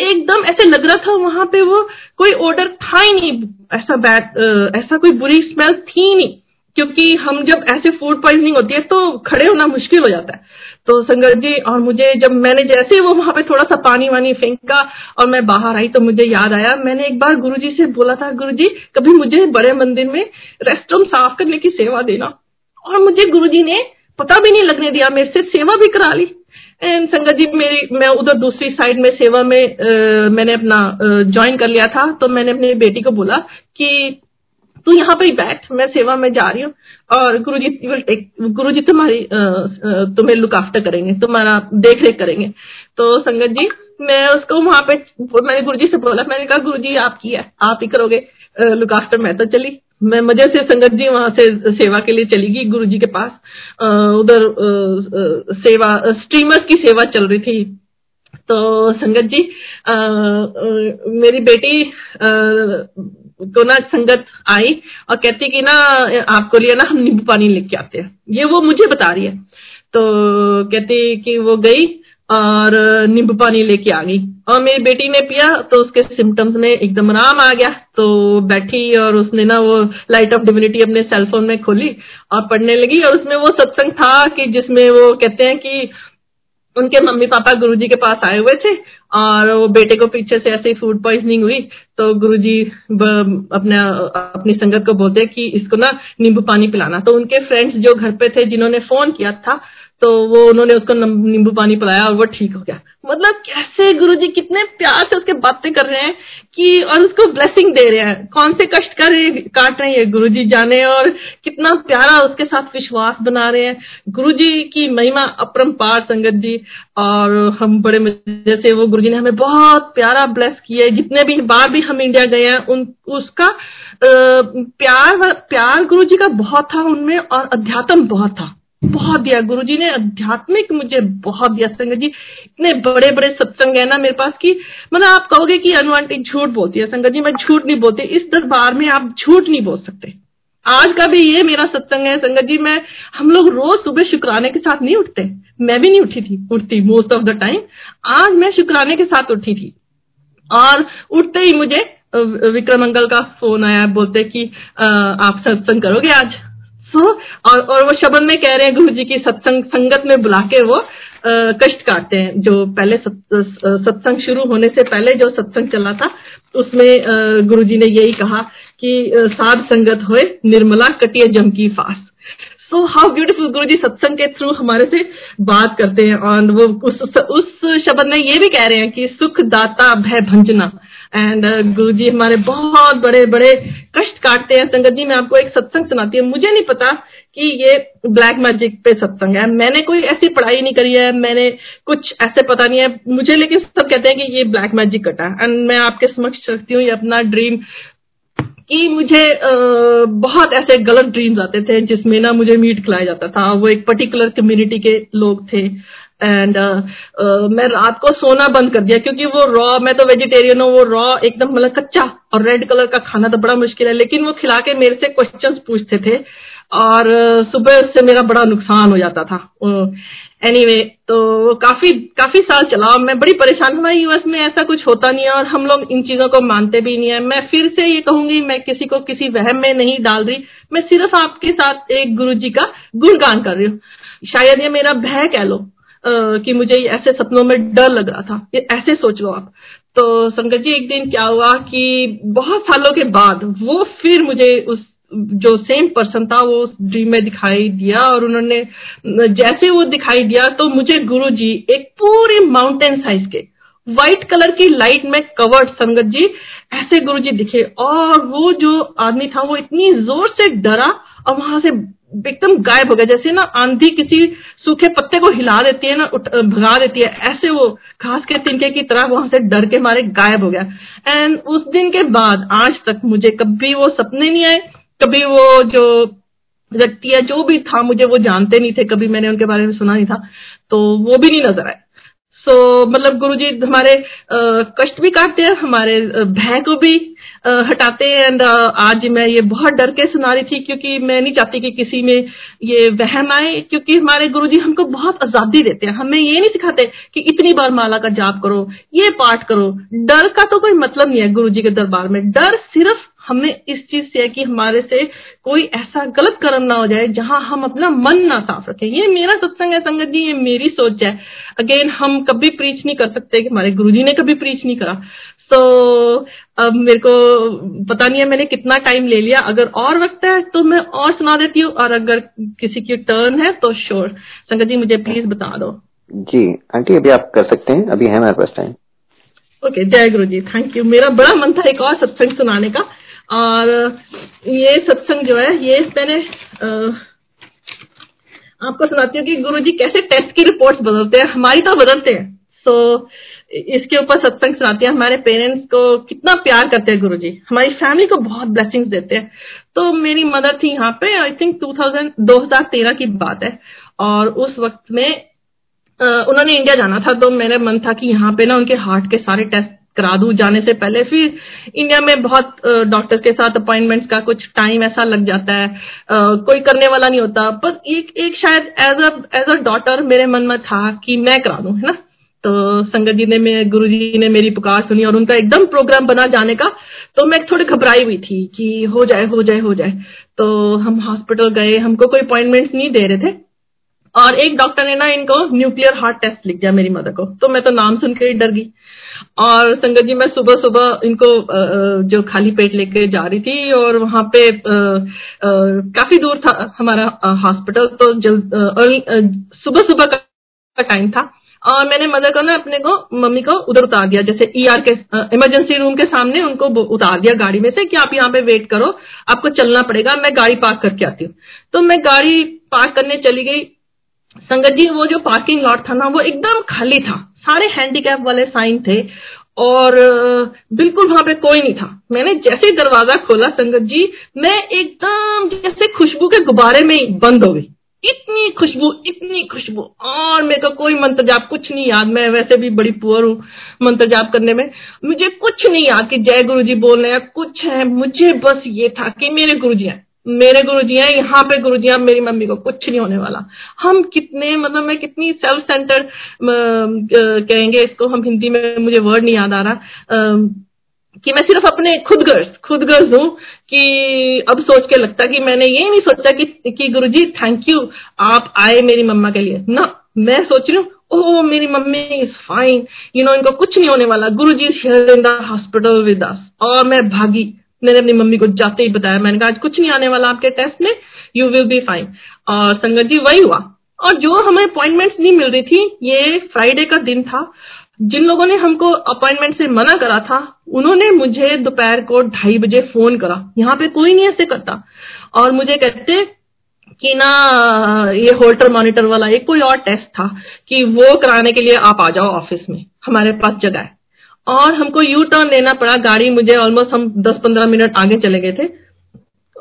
Speaker 1: एकदम ऐसे लग रहा था वहाँ पे वो कोई ऑर्डर था ही नहीं। ऐसा बैड ऐसा कोई बुरी स्मेल थी नहीं। क्योंकि हम जब ऐसे फ़ूड पॉइजनिंग होती है तो खड़े होना मुश्किल हो जाता है। तो संगत जी और मुझे जब मैंने जैसे वो वहाँ पे थोड़ा सा पानी वानी फेंका और मैं बाहर आई तो मुझे याद आया मैंने एक बार गुरुजी से बोला था गुरुजी कभी मुझे बड़े मंदिर में रेस्टरूम साफ़ करने की सेवा देना। और मुझे गुरुजी ने पता भी नहीं लगने दिया मेरे से सेवा भी करा ली। एंड संगत जी मेरी मैं उधर दूसरी साइड में सेवा में आ, मैंने अपना ज्वाइन कर लिया था तो मैंने अपनी बेटी को बोला कि तू यहाँ पर ही बैठ, मैं सेवा में जा रही हूँ और गुरु जी गुरु जी तुम्हारी तुम्हें लुक आफ्टर करेंगे, तुम्हारा देख रेख करेंगे। तो संगत जी, मैं उसको वहाँ पे, मैंने गुरु जी से बोला, मैंने कहा गुरु जी आप की है, आप ही करोगे लुक आफ्टर मैं तो चली। मैं मज़े से संगत जी वहाँ से सेवा के लिए चली गई गुरु जी के पास। उधर सेवा स्ट्रीमर्स की सेवा चल रही थी। तो संगत जी आ, आ, मेरी बेटी आ, को ना संगत आई और कहती कि ना आपको लिए ना हम नींबू पानी लेके आते हैं। ये वो मुझे बता रही है। तो कहती कि वो गई और नींबू पानी लेके आ गई। और मेरी बेटी ने पिया तो उसके सिम्टम्स में एकदम आराम आ गया। तो बैठी और उसने ना वो लाइट ऑफ़ डिविनिटी अपने सेलफोन में खोली और पढ़ने लगी और उसमें वो सत्संग था कि जिसमें वो कहते हैं कि उनके मम्मी पापा गुरुजी के पास आए हुए थे और वो बेटे को पीछे से ऐसे फ़ूड पॉइजनिंग हुई तो गुरुजी अपने, अपनी संगत को बोलते कि इसको ना नींबू पानी पिलाना। तो उनके फ्रेंड्स जो घर पे थे, जिन्होंने फ़ोन किया था तो वो उन्होंने उसको नींबू पानी पिलाया और वो ठीक हो गया। मतलब कैसे गुरुजी कितने प्यार से उसके बातें कर रहे हैं कि, और उसको ब्लेसिंग दे रहे हैं। कौन से कष्ट कर रहे काट रहे हैं गुरु जी जाने और कितना प्यारा उसके साथ विश्वास बना रहे हैं। गुरु जी की महिमा अपरम्पार संगत जी, और हम बड़े मज़े से वो गुरु जी ने हमें बहुत प्यारा ब्लेस किया है। जितने भी बार भी हम इंडिया गए हैं, उन, उसका प्यार प्यार गुरु जी का बहुत था उनमें और अध्यात्म बहुत था। बहुत दिया। गुरुजी ने आध्यात्मिक मुझे बहुत दिया, संगत जी। इतने बड़े बड़े सत्संग है ना मेरे पास की मतलब आप कहोगे कि अनुआंटी झूठ बोलती है, संगत जी, मैं झूठ नहीं बोलती। इस दरबार में आप झूठ नहीं बोल सकते। आज का भी ये मेरा सत्संग है, संगत जी, मैं, हम लोग रोज सुबह शुक्राने के साथ नहीं उठते। मैं भी नहीं उठी थी, उठती मोस्ट ऑफ़ द टाइम आज मैं शुक्राने के साथ उठी थी। और उठते ही मुझे विक्रम अंकल का फ़ोन आया, बोलते कि आप सत्संग करोगे आज? सो और और वो शबन में कह रहे हैं गुरु जी की सत्संग, संगत में बुला के वो कष्ट काटते हैं। जो पहले सत्संग शुरू होने से पहले जो सत्संग चला था, उसमें गुरु जी ने यही कहा कि साध संगत होए, निर्मला कटिय जम की फास। सो हाउ ब्यूटीफुल गुरु जी सत्संग के थ्रू हमारे से बात करते हैं और वो उस उस शब्द में ये भी कह रहे हैं कि सुख दाता भय भंजना। एंड uh, गुरु जी हमारे बहुत बड़े बड़े कष्ट काटते हैं। संगत जी मैं आपको एक सत्संग सुनाती हूँ। मुझे नहीं पता कि ये ब्लैक मैजिक पे सत्संग है। मैंने कोई ऐसी पढ़ाई नहीं करी है। मैंने कुछ ऐसे पता नहीं है। मुझे लेकिन सब कहते हैं कि ये ब्लैक मैजिक कटा। एंड मैं आपके समक्ष रखती हूँ। ये अपना ड्रीम कि मुझे बहुत ऐसे गलत ड्रीम्स आते थे जिसमें ना मुझे मीट खिलाया जाता था। वो एक पर्टिकुलर कम्युनिटी के लोग थे। एंड uh, uh, मैं रात को सोना बंद कर दिया क्योंकि वो रॉ मैं तो वेजिटेरियन हूँ वो रॉ एकदम मतलब कच्चा और रेड कलर का खाना तो बड़ा मुश्किल है। लेकिन वो खिला के मेरे से क्वेश्चंस पूछते थे और uh, सुबह उससे मेरा बड़ा नुकसान हो जाता था। एनीवे anyway, तो काफ़ी काफ़ी साल चला मैं बड़ी परेशान हमारे यूएस में ऐसा कुछ होता नहीं है और हम लोग इन चीज़ों को मानते भी नहीं है। मैं फिर से ये कहूँगी मैं किसी को किसी वहम में नहीं डाल रही। मैं सिर्फ़ आपके साथ एक गुरु जी का गुणगान कर रही हूँ। शायद ये मेरा भय कह लो। कि मुझे ऐसे सपनों में डर लग रहा था। ये ऐसे सोच लो आप। तो संगत जी, एक दिन क्या हुआ कि बहुत सालों के बाद वो फिर मुझे उस, जो सेम पर्सन था, वो ड्रीम में दिखाई दिया और उन्होंने, जैसे वो दिखाई दिया तो मुझे गुरु जी एक पूरी माउंटेन साइज़ के व्हाइट कलर की लाइट में कवर्ड संगत जी, ऐसे गुरु जी दिखे। और वो जो आदमी था, वो इतनी ज़ोर से डरा और वहाँ से एकदम गायब हो गया। जैसे ना आंधी किसी सूखे पत्ते को हिला देती है ना भगा देती है ऐसे वो घास के तिनके की तरह वहाँ से डर के मारे गायब हो गया। एंड उस दिन के बाद आज तक मुझे कभी वो सपने नहीं आए कभी वो जो व्यक्ति है जो भी था मुझे वो जानते नहीं थे कभी मैंने उनके बारे में सुना नहीं था तो वो भी नहीं नज़र आए। सो so, मतलब गुरु जी हमारे कष्ट भी काटते हैं हमारे भय को भी हटाते हैं। एंड आज मैं ये बहुत डर के सुना रही थी क्योंकि मैं नहीं चाहती कि किसी में ये वहम आए, क्योंकि हमारे गुरु जी हमको बहुत आज़ादी देते हैं। हमें ये नहीं सिखाते कि इतनी बार माला का जाप करो, ये पाठ करो। डर का तो कोई मतलब नहीं है गुरु जी के दरबार में। डर सिर्फ़ हमें इस चीज़ से है कि हमारे से कोई ऐसा गलत कर्म ना हो जाए, जहाँ हम अपना मन ना साफ़ रखें। ये मेरा सत्संग है संगत जी, ये मेरी सोच है। अगेन हम कभी प्रीच नहीं कर सकते कि हमारे गुरुजी ने कभी प्रीच नहीं करा। तो अब मेरे को पता नहीं है मैंने कितना टाइम ले लिया। अगर और वक्त है तो मैं और सुना देती हूँ। और अगर किसी की टर्न है तो श्योर संगत जी मुझे प्लीज़ बता दो।
Speaker 2: जी आंटी अभी आप कर सकते हैं। अभी है हमारे पास टाइम
Speaker 1: ओके जय गुरु जी। थैंक यू मेरा बड़ा मन था एक और सत्संग सुनाने का। और ये सत्संग जो है ये मैंने आपको सुनाती हूँ कि गुरु जी कैसे टेस्ट की रिपोर्ट्स बदलते हैं। हमारी तो बदलते हैं। सो so, इसके ऊपर सत्संग सुनाती हैं। हमारे पेरेंट्स को कितना प्यार करते हैं गुरु जी हमारी फैमिली को बहुत ब्लेसिंग्स देते हैं। तो मेरी मदर थी यहाँ पे आई थिंक 2000 2013 की बात है। और उस वक्त में उन्होंने इंडिया जाना था तो मेरा मन था कि यहाँ पे ना उनके हार्ट के सारे टेस्ट करा दू जाने से पहले। फिर इंडिया में बहुत डॉक्टर के साथ अपॉइंटमेंट्स का कुछ टाइम ऐसा लग जाता है। कोई करने वाला नहीं होता। पर एक एक शायद as a as a daughter मेरे मन में था कि मैं करा दूँ, है ना? तो संगत जी ने गुरु जी ने मेरी पुकार सुनी और उनका एकदम प्रोग्राम बना जाने का तो मैं थोड़ी घबराई हुई थी कि हो जाए हो जाए हो जाए। तो हम हॉस्पिटल गए, हमको कोई अपॉइंटमेंट नहीं दे रहे थे। और एक डॉक्टर ने ना इनको न्यूक्लियर हार्ट टेस्ट लिख दिया मेरी मदर को। तो मैं तो नाम सुन के ही डर गई। और संगत जी, मैं सुबह सुबह इनको जो खाली पेट लेके जा रही थी और वहाँ पे काफ़ी दूर था हमारा हॉस्पिटल तो जल्द सुबह सुबह का टाइम था। और मैंने मदर को ना अपने को, मम्मी को उधर उतार दिया, जैसे ईआर e के इमरजेंसी रूम के सामने उनको उतार दिया गाड़ी में से कि आप यहाँ पे वेट करो, आपको चलना पड़ेगा, मैं गाड़ी पार्क करके आती हूँ। तो मैं गाड़ी पार्क करने चली गई। संगत जी, वो जो पार्किंग लॉट था ना, वो एकदम खाली था। सारे हैंडीकैप वाले साइन थे और बिल्कुल वहाँ पे कोई नहीं था। मैंने जैसे दरवाज़ा खोला संगत जी, मैं एकदम जैसे खुशबू के गुब्बारे में बंद हो गई। इतनी खुशबू इतनी खुशबू। और मेरे को कोई मंत्र जाप कुछ नहीं याद, मैं वैसे भी बड़ी पुअर हूँ मंत्र जाप करने में। मुझे कुछ नहीं याद कि जय गुरु जी बोल रहे हैं, कुछ है, मुझे बस ये था कि मेरे गुरु जी हैं, मेरे गुरु जी हैं, यहाँ पे गुरु जी हैं मेरी मम्मी को कुछ नहीं होने वाला। हम कितने मतलब मैं कितनी सेल्फ सेंटर कहेंगे इसको, हम हिंदी में मुझे वर्ड नहीं याद आ रहा। कि मैं सिर्फ़ अपने खुद गर्ज खुद गर्ज हूँ कि अब सोच के लगता कि मैंने ये नहीं सोचा कि, कि गुरु जी थैंक यू आप आए मेरी मम्मा के लिए। ना मैं सोच रही हूँ ओह मेरी mummy is fine you know इनको कुछ नहीं होने वाला। Guru ji in the hospital with us और मैं भागी। मैंने अपनी मम्मी को जाते ही बताया। मैंने कहा आज कुछ नहीं आने वाला आपके टेस्ट में यू विल बी फाइन और संगत जी वही हुआ। और जो हमें अपॉइंटमेंट नहीं मिल रही थी ये फ्राइडे का दिन था। जिन लोगों ने हमको अपॉइंटमेंट से मना करा था, उन्होंने मुझे दोपहर को ढाई बजे फ़ोन करा। यहाँ पे कोई नहीं ऐसे करता। और मुझे कहते कि ना, ये होल्टर मॉनिटर वाला, एक कोई और टेस्ट था कि वो कराने के लिए आप आ जाओ ऑफ़िस में। हमारे पास जगह है। और हमको यू टर्न लेना पड़ा। गाड़ी मुझे ऑलमोस्ट हम 10-15 मिनट आगे चले गए थे।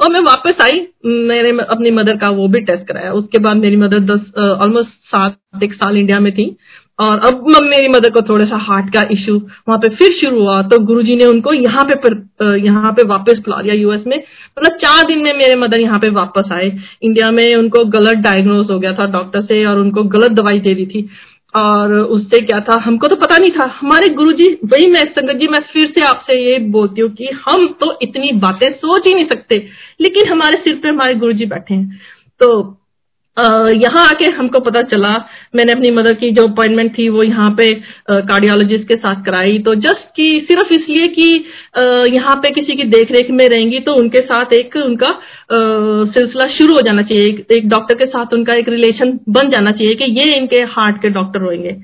Speaker 1: और मैं वापस आई। मैंने अपनी मदर का वो भी टेस्ट कराया। उसके बाद मेरी मदर दस ऑलमोस्ट सात, एक साल इंडिया में थी। और अब मेरी मदर को थोड़ा सा हार्ट का इश्यू वहाँ पे फिर शुरू हुआ। तो गुरुजी ने उनको यहाँ पे यहाँ पे वापस बुला दिया यूएस में। मतलब चार दिन में मेरे मदर यहाँ पे वापस आए। इंडिया में उनको गलत डायग्नोज हो गया था डॉक्टर से और उनको गलत दवाई दे दी थी। और उससे क्या था, हमको तो पता नहीं था। हमारे गुरु जी वही मैं संगत जी, मैं फिर से आपसे ये बोलती हूँ कि हम तो इतनी बातें सोच ही नहीं सकते। लेकिन हमारे सिर पे हमारे गुरु जी बैठे हैं। तो यहाँ आके हमको पता चला मैंने अपनी मदर की जो अपॉइंटमेंट थी वो यहाँ पे कार्डियोलॉजिस्ट के साथ कराई। तो जस्ट कि सिर्फ़ इसलिए कि यहाँ पे किसी की देखरेख में रहेंगी तो उनके साथ एक उनका सिलसिला शुरू हो जाना चाहिए। एक, डॉक्टर के साथ उनका एक रिलेशन बन जाना चाहिए कि ये इनके हार्ट के डॉक्टर होंगे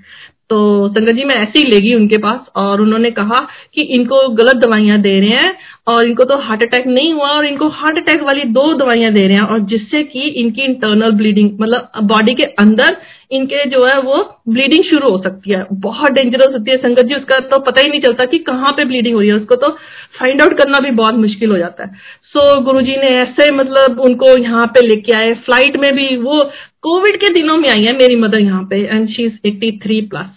Speaker 1: तो संगत जी मैं ऐसे ही ले गई उनके पास और उन्होंने कहा कि इनको गलत दवाइयाँ दे रहे हैं और इनको तो हार्ट अटैक नहीं हुआ और इनको हार्ट अटैक वाली दो दवाइयाँ दे रहे हैं और जिससे कि इनकी इंटरनल ब्लीडिंग मतलब बॉडी के अंदर इनके जो है वो ब्लीडिंग शुरू हो सकती है। बहुत डेंजरस होती है संगत जी उसका तो पता ही नहीं चलता कि कहाँ पे ब्लीडिंग हो रही है। उसको तो फाइंड आउट करना भी बहुत मुश्किल हो जाता है। सो so, गुरुजी ने ऐसे मतलब उनको यहाँ पे लेके आए। फ़्लाइट में भी वो कोविड के दिनों में आई है मेरी मदर यहाँ पे and she is eighty three plus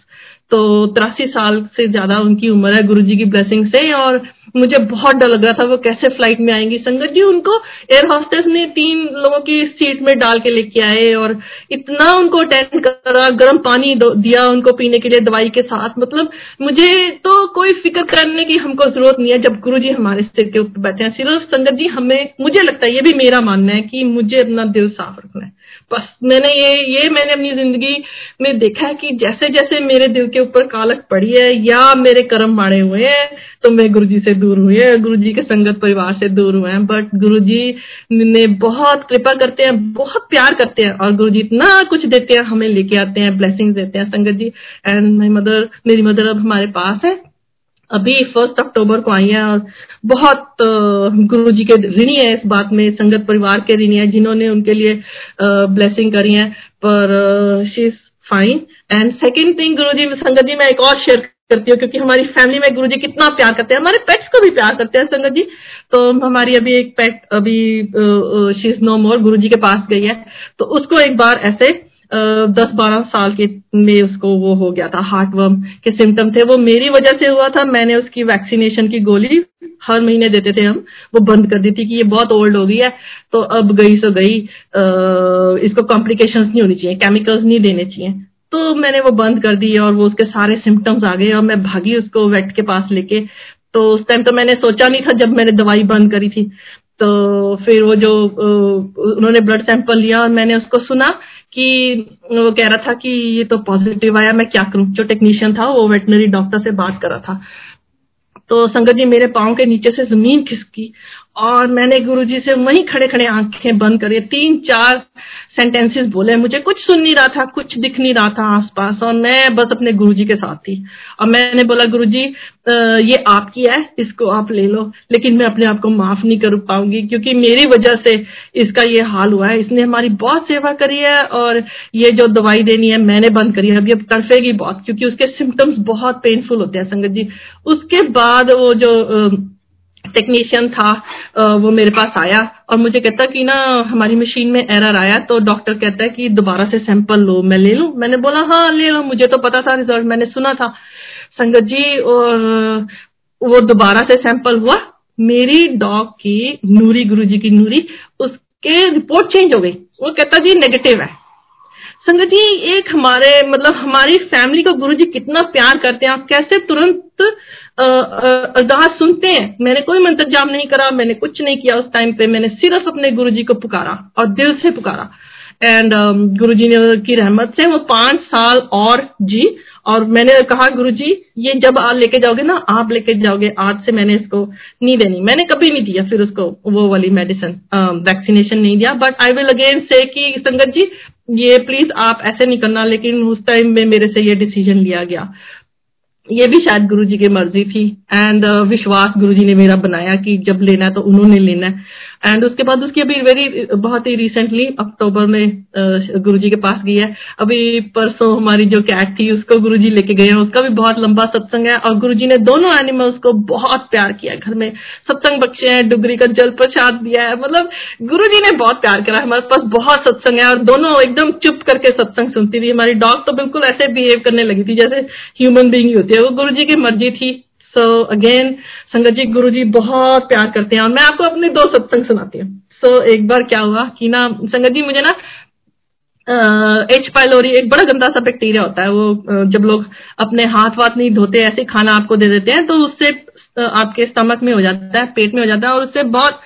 Speaker 1: तो तिरासी साल से ज़्यादा उनकी उम्र है गुरुजी की ब्लेसिंग से, और मुझे बहुत डर लग रहा था वो कैसे फ़्लाइट में आएँगी। संगत जी, उनको एयर हॉस्टेस ने तीन लोगों की सीट में डाल के लेके आए, और इतना उनको अटेंड करा, गर्म पानी दिया उनको पीने के लिए दवाई के साथ। मतलब मुझे तो कोई फ़िक्र करने की हमको ज़रूरत नहीं है जब गुरु जी हमारे सिर के ऊपर बैठे हैं। सिर्फ़ संगत जी, हमें, मुझे लगता है ये भी मेरा मानना है कि मुझे अपना दिल साफ़ रखना है। बस मैंने ये ये मैंने अपनी ज़िंदगी में देखा है कि जैसे जैसे मेरे दिल के ऊपर कालक पड़ी है या मेरे कर्म मारे हुए हैं तो मैं गुरु जी से दूर हुई है गुरु जी के संगत परिवार से दूर हुए हैं बट गुरु जी ने बहुत कृपा करते हैं, बहुत प्यार करते हैं और गुरु जी इतना कुछ देते हैं, हमें लेके आते हैं ब्लेसिंग देते हैं, sangat ji and my mother मेरी मदर अब हमारे पास है। अभी फ़र्स्ट अक्टूबर को आई है और बहुत गुरु जी के ऋणी है इस बात में, संगत परिवार के ऋणी है जिन्होंने उनके लिए ब्लेसिंग करी है। पर she is fine and second thing Guru ji sangat जी, मैं एक और शेयर करती हूँ, क्योंकि हमारी फैमिली में गुरु जी कितना प्यार करते हैं। हमारे पेट्स को भी प्यार करते हैं, संगत जी। तो हमारी अभी एक पेट अभी शी इज़ नो मोर गुरु जी के पास गई है। तो उसको एक बार ऐसे दस बारह साल के में उसको वो हो गया था हार्ट वर्म के सिम्टम थे। वो मेरी वजह से हुआ था। मैंने उसकी वैक्सीनेशन की गोली हर महीने देते थे हम। वो बंद कर दी थी कि ये बहुत ओल्ड हो गई है तो अब गई सो गई। आ, इसको कॉम्प्लिकेशंस नहीं होनी चाहिए केमिकल्स नहीं देने चाहिए। तो मैंने वो बंद कर दी और वो उसके सारे सिम्टम्स आ गए और मैं भागी उसको वेट के पास लेके। तो उस टाइम तो मैंने सोचा नहीं था जब मैंने दवाई बंद करी थी। तो फिर वो जो उन्होंने ब्लड सैंपल लिया और मैंने उसको सुना कि वो कह रहा था कि ये तो पॉजिटिव आया, मैं क्या करूँ? जो टेक्नीशियन था, वो वेटनरी डॉक्टर से बात कर रहा था। तो संगत जी, मेरे पाओ के नीचे से ज़मीन खिसकी और मैंने गुरुजी से वहीं खड़े खड़े आँखें बंद करे। तीन, चार सेंटेंसेस बोले मुझे, कुछ सुन नहीं रहा था, कुछ दिख नहीं रहा था आसपास और मैं बस अपने गुरुजी के साथ थी। और मैंने बोला, गुरुजी ये आपकी है, इसको आप ले लो, लेकिन मैं अपने आप को माफ़ नहीं कर पाऊँगी क्योंकि मेरी वजह से इसका ये हाल हुआ है। इसने हमारी बहुत सेवा करी है और ये जो दवाई देनी है मैंने बंद करी है। अभी अब तड़फेगी बहुत, क्योंकि उसके सिम्टम्स बहुत पेनफुल होते हैं, संगत जी। उसके बाद वो जो टेक्नीशियन था वो मेरे पास आया और मुझे कहता कि ना, हमारी मशीन में एरर आया तो डॉक्टर कहता है कि दोबारा से सैंपल लो, मैं ले लूँ? मैंने बोला हाँ ले लो, मुझे तो पता था रिज़ल्ट मैंने सुना था। संगत जी वो दोबारा से सैंपल हुआ। मेरी डॉग की नूरी गुरु जी की नूरी, उसके रिपोर्ट चेंज हो गई। वो कहता, जी नेगेटिव है। संगत जी, एक हमारे मतलब हमारी फैमिली को गुरु जी कितना प्यार करते हैं। आप कैसे तुरंत अरदास सुनते हैं। मैंने कोई मंत्र जाम नहीं करा मैंने कुछ नहीं किया उस टाइम पे। मैंने सिर्फ़ अपने गुरु जी को पुकारा और दिल से पुकारा। एंड um, गुरु जी ने की रहमत से वो पाँच साल और जी और मैंने कहा गुरु जी ये जब आप लेके जाओगे ना आप लेके जाओगे। आज से मैंने इसको नहीं। देनी मैंने कभी नहीं दिया फिर उसको वो वाली मेडिसिन वैक्सीनेशन नहीं दिया। बट आई विल अगेन से कि संगत जी ये प्लीज़ आप ऐसे नहीं करना। लेकिन उस टाइम में मेरे से ये डिसीज़न लिया गया। ये भी शायद गुरु जी की मर्ज़ी थी। एंड uh, विश्वास गुरु जी ने मेरा बनाया कि जब लेना है तो उन्होंने लेना है। एंड उसके बाद उसकी अभी वेरी बहुत ही रिसेंटली अक्टूबर में uh, गुरु जी के पास गई है। अभी परसों हमारी जो कैट थी उसको गुरु जी लेके गए हैं। उसका भी बहुत लंबा सत्संग है और गुरु जी ने दोनों एनिमल्स को बहुत प्यार किया घर में। सत्संग बख्शे हैं डुगरी का जल प्रसाद दिया है। मतलब गुरु जी ने बहुत प्यार करा हमारे पास बहुत सत्संग है और दोनों एकदम चुप करके सत्संग सुनती थी। हमारी डॉग तो बिल्कुल ऐसे बिहेव करने लगी थी जैसे ह्यूमन बींग होती है वो गुरु जी की मर्ज़ी थी। सो so, अगेन संगत जी गुरु जी बहुत प्यार करते हैं और मैं आपको अपने दो सत्संग सुनाती हूँ। सो so, एक बार क्या हुआ कि ना संगत जी मुझे ना एच पाइलोरी एक बड़ा गंदा सा बैक्टीरिया होता है वो जब लोग अपने हाथ वाथ नहीं धोते ऐसे खाना आपको दे देते हैं तो उससे आपके स्टमक में हो जाता है, पेट में हो जाता है और उससे बहुत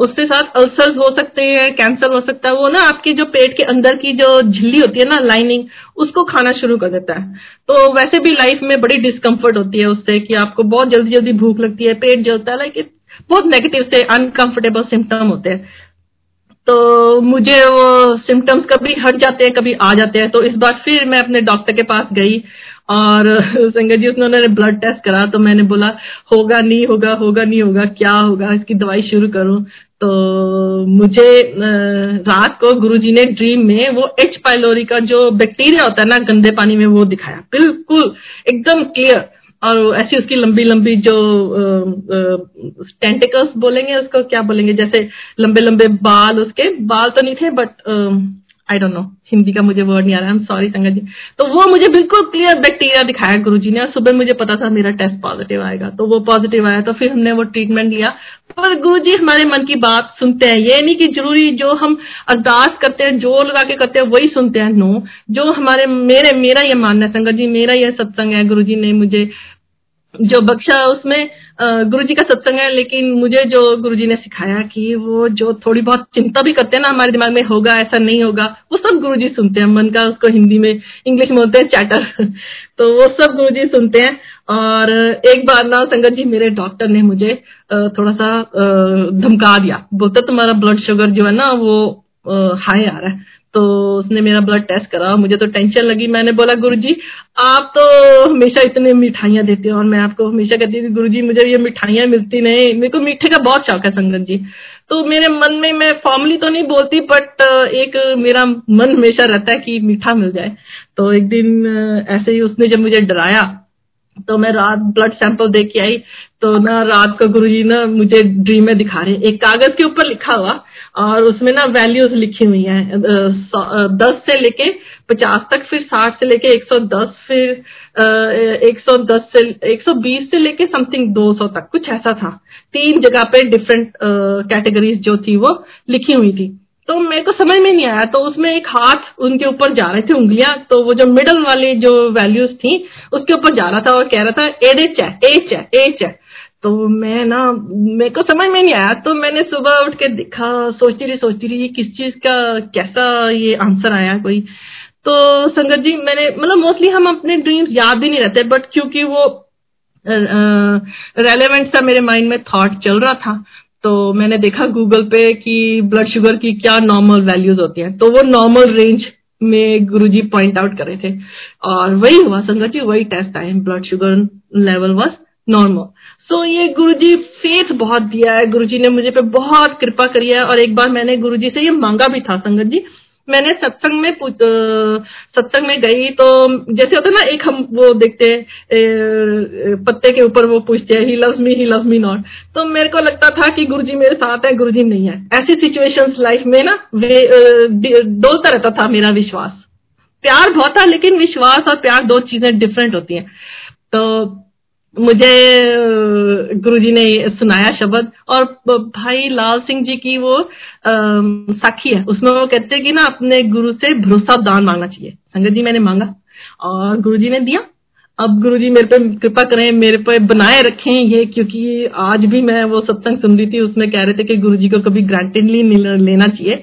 Speaker 1: उससे साथ अल्सर्स हो सकते हैं कैंसर हो सकता है, वो ना आपकी जो पेट के अंदर की जो झिल्ली होती है ना लाइनिंग उसको खाना शुरू कर देता है। तो वैसे भी लाइफ में बड़ी डिस्कम्फर्ट होती है उससे कि आपको बहुत जल्दी जल्दी भूख लगती है, पेट जलता है लाइक बहुत नेगेटिव से अनकंफर्टेबल सिम्टम होते हैं। तो मुझे वो सिम्टम्स कभी हट जाते हैं, कभी आ जाते हैं। तो इस बार फिर मैं अपने डॉक्टर के पास गई और संगत जी उसने उन्होंने ब्लड टेस्ट करा तो मैंने बोला, होगा नहीं, होगा होगा नहीं, होगा, क्या होगा? इसकी दवाई शुरू करूँ। तो मुझे रात को गुरुजी ने ड्रीम में वो एच पाइलोरी का जो बैक्टीरिया होता है ना, गंदे पानी में, वो दिखाया। बिल्कुल, एकदम क्लियर और ऐसी उसकी लंबी लंबी जो टेंटिकल्स बोलेंगे उसको, क्या बोलेंगे? जैसे लंबे लंबे बाल, उसके बाल तो नहीं थे but I don't know Hindi का मुझे वर्ड नहीं आ रहा. है सॉरी संगत जी. तो वो मुझे बिल्कुल क्लियर बैक्टीरिया दिखाया गुरु जी ने और सुबह मुझे पता था मेरा टेस्ट पॉजिटिव आएगा। तो वो पॉजिटिव आया तो फिर हमने वो ट्रीटमेंट लिया। पर गुरु जी हमारे मन की बात सुनते हैं। ये नहीं कि ज़रूरी जो हम अरदास करते हैं जो लगा के करते हैं, वही सुनते हैं। नो जो हमारे, मेरे, मेरा ये मानना है, संगत जी, मेरा ये सत्संग है गुरु जी ने मुझे जो बख्शा उसमें गुरु जी का सत्संग है, लेकिन मुझे जो गुरु जी ने सिखाया कि वो जो थोड़ी बहुत चिंता भी करते हैं ना हमारे दिमाग में, होगा ऐसा नहीं होगा, वो सब गुरु जी सुनते हैं, मन का उसको हिंदी में, इंग्लिश में होते हैं चैटर। तो वो सब गुरु जी सुनते हैं, और एक बार ना संगत जी, मेरे डॉक्टर ने मुझे थोड़ा सा धमका दिया। बोलते, तुम्हारा ब्लड शुगर जो है ना, वो हाई आ रहा है। तो उसने मेरा ब्लड टेस्ट करा, मुझे तो टेंशन लगी। मैंने बोला, गुरुजी, आप तो हमेशा इतने मिठाइयाँ देते हो और मैं आपको हमेशा कहती थी गुरुजी, मुझे ये मिठाइयाँ मिलती नहीं। मेरे को मीठे का बहुत शौक है संगत जी। तो मेरे मन में, मैं फॉर्मली तो नहीं बोलती बट एक मेरा मन हमेशा रहता है कि मीठा मिल जाए। तो एक दिन ऐसे ही उसने जब मुझे डराया तो मैं रात ब्लड सैंपल दे के आई तो ना रात को गुरुजी ना मुझे ड्रीम में दिखा रहे एक कागज़ के ऊपर लिखा हुआ, और उसमें ना वैल्यूज़ लिखी हुई हैं। दस से लेके पचास तक, फिर साठ से लेके एक सौ दस, फिर एक सौ दस से, एक सौ बीस से लेके समथिंग दो सौ तक, कुछ ऐसा था। तीन जगह पे डिफरेंट कैटेगरीज जो थी वो लिखी हुई थी। तो मेरे को समझ में नहीं आया। तो उसमें एक हाथ उनके ऊपर जा रहे थे उंगलियाँ। तो वो जो मिडल वाली जो वैल्यूज़ थी, उसके ऊपर जा रहा था और कह रहा था एच है एच है एच है तो मैं ना, मेरे को समझ में नहीं आया। तो मैंने सुबह उठ के देखा, सोचती रही सोचती रही किस चीज़ का, कैसा ये आंसर आया कोई? तो संगत जी, मैंने मतलब मोस्टली हम अपने ड्रीम्स याद ही नहीं रहते बट क्योंकि वो रेलेवेंट सा मेरे माइंड में थॉट चल रहा था। तो मैंने देखा गूगल पे कि ब्लड शुगर की क्या नॉर्मल वैल्यूज़ होती हैं। तो वो नॉर्मल रेंज में गुरुजी पॉइंट आउट कर रहे थे। और वही हुआ, संगत जी, वही टेस्ट आए। Blood sugar level was normal so ये गुरुजी फेथ बहुत दिया है। गुरुजी ने मुझे पे बहुत कृपा करी है। और एक बार मैंने गुरुजी से ये मांगा भी था, संगत जी मैंने सत्संग में सत्संग में गई तो जैसे होता है ना, एक हम वो देखते पत्ते के ऊपर वो पूछते हैं he loves me he loves me not तो मेरे को लगता था कि गुरुजी मेरे साथ है, गुरुजी नहीं है। ऐसी सिचुएशंस लाइफ में ना डोलता रहता था मेरा विश्वास। प्यार बहुत था, लेकिन विश्वास और प्यार दो चीज़ें डिफरेंट होती हैं। तो मुझे गुरुजी ने सुनाया शब्द और भाई लाल सिंह जी की वो साखी है, उसमें वो कहते हैं कि ना, अपने गुरु से भरोसा दान मांगना चाहिए। संगत जी मैंने मांगा और गुरुजी ने दिया। अब गुरुजी मेरे पे कृपा करें, मेरे पे बनाए रखें ये, क्योंकि आज भी मैं वो सत्संग सुन रही थी, उसमें कह रहे थे कि गुरुजी को कभी ग्रांटेडली लेना चाहिए।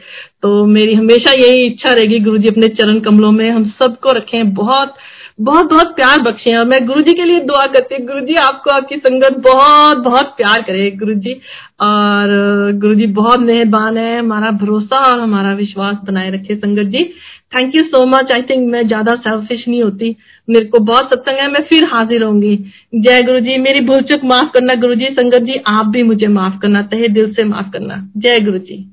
Speaker 1: तो मेरी हमेशा यही इच्छा रहेगी, गुरुजी अपने चरण कमलों में हम सबको रखें। बहुत बहुत बहुत प्यार बख्शे और मैं गुरु जी के लिए दुआ करती हूँ। गुरु जी आपको आपकी संगत बहुत बहुत प्यार करे गुरु जी और गुरु जी बहुत मेहरबान है। हमारा भरोसा और हमारा विश्वास बनाए रखे sangat ji. Thank you so much I think मैं ज़्यादा सेल्फिश नहीं होती। मेरे को बहुत सत्संग है। मैं फिर हाजिर होंगी। जय गुरु जी मेरी भूल चुक माफ़ करना गुरु जी संगत जी, आप भी मुझे माफ़ करना। तहे दिल से माफ़ करना। जय गुरु जी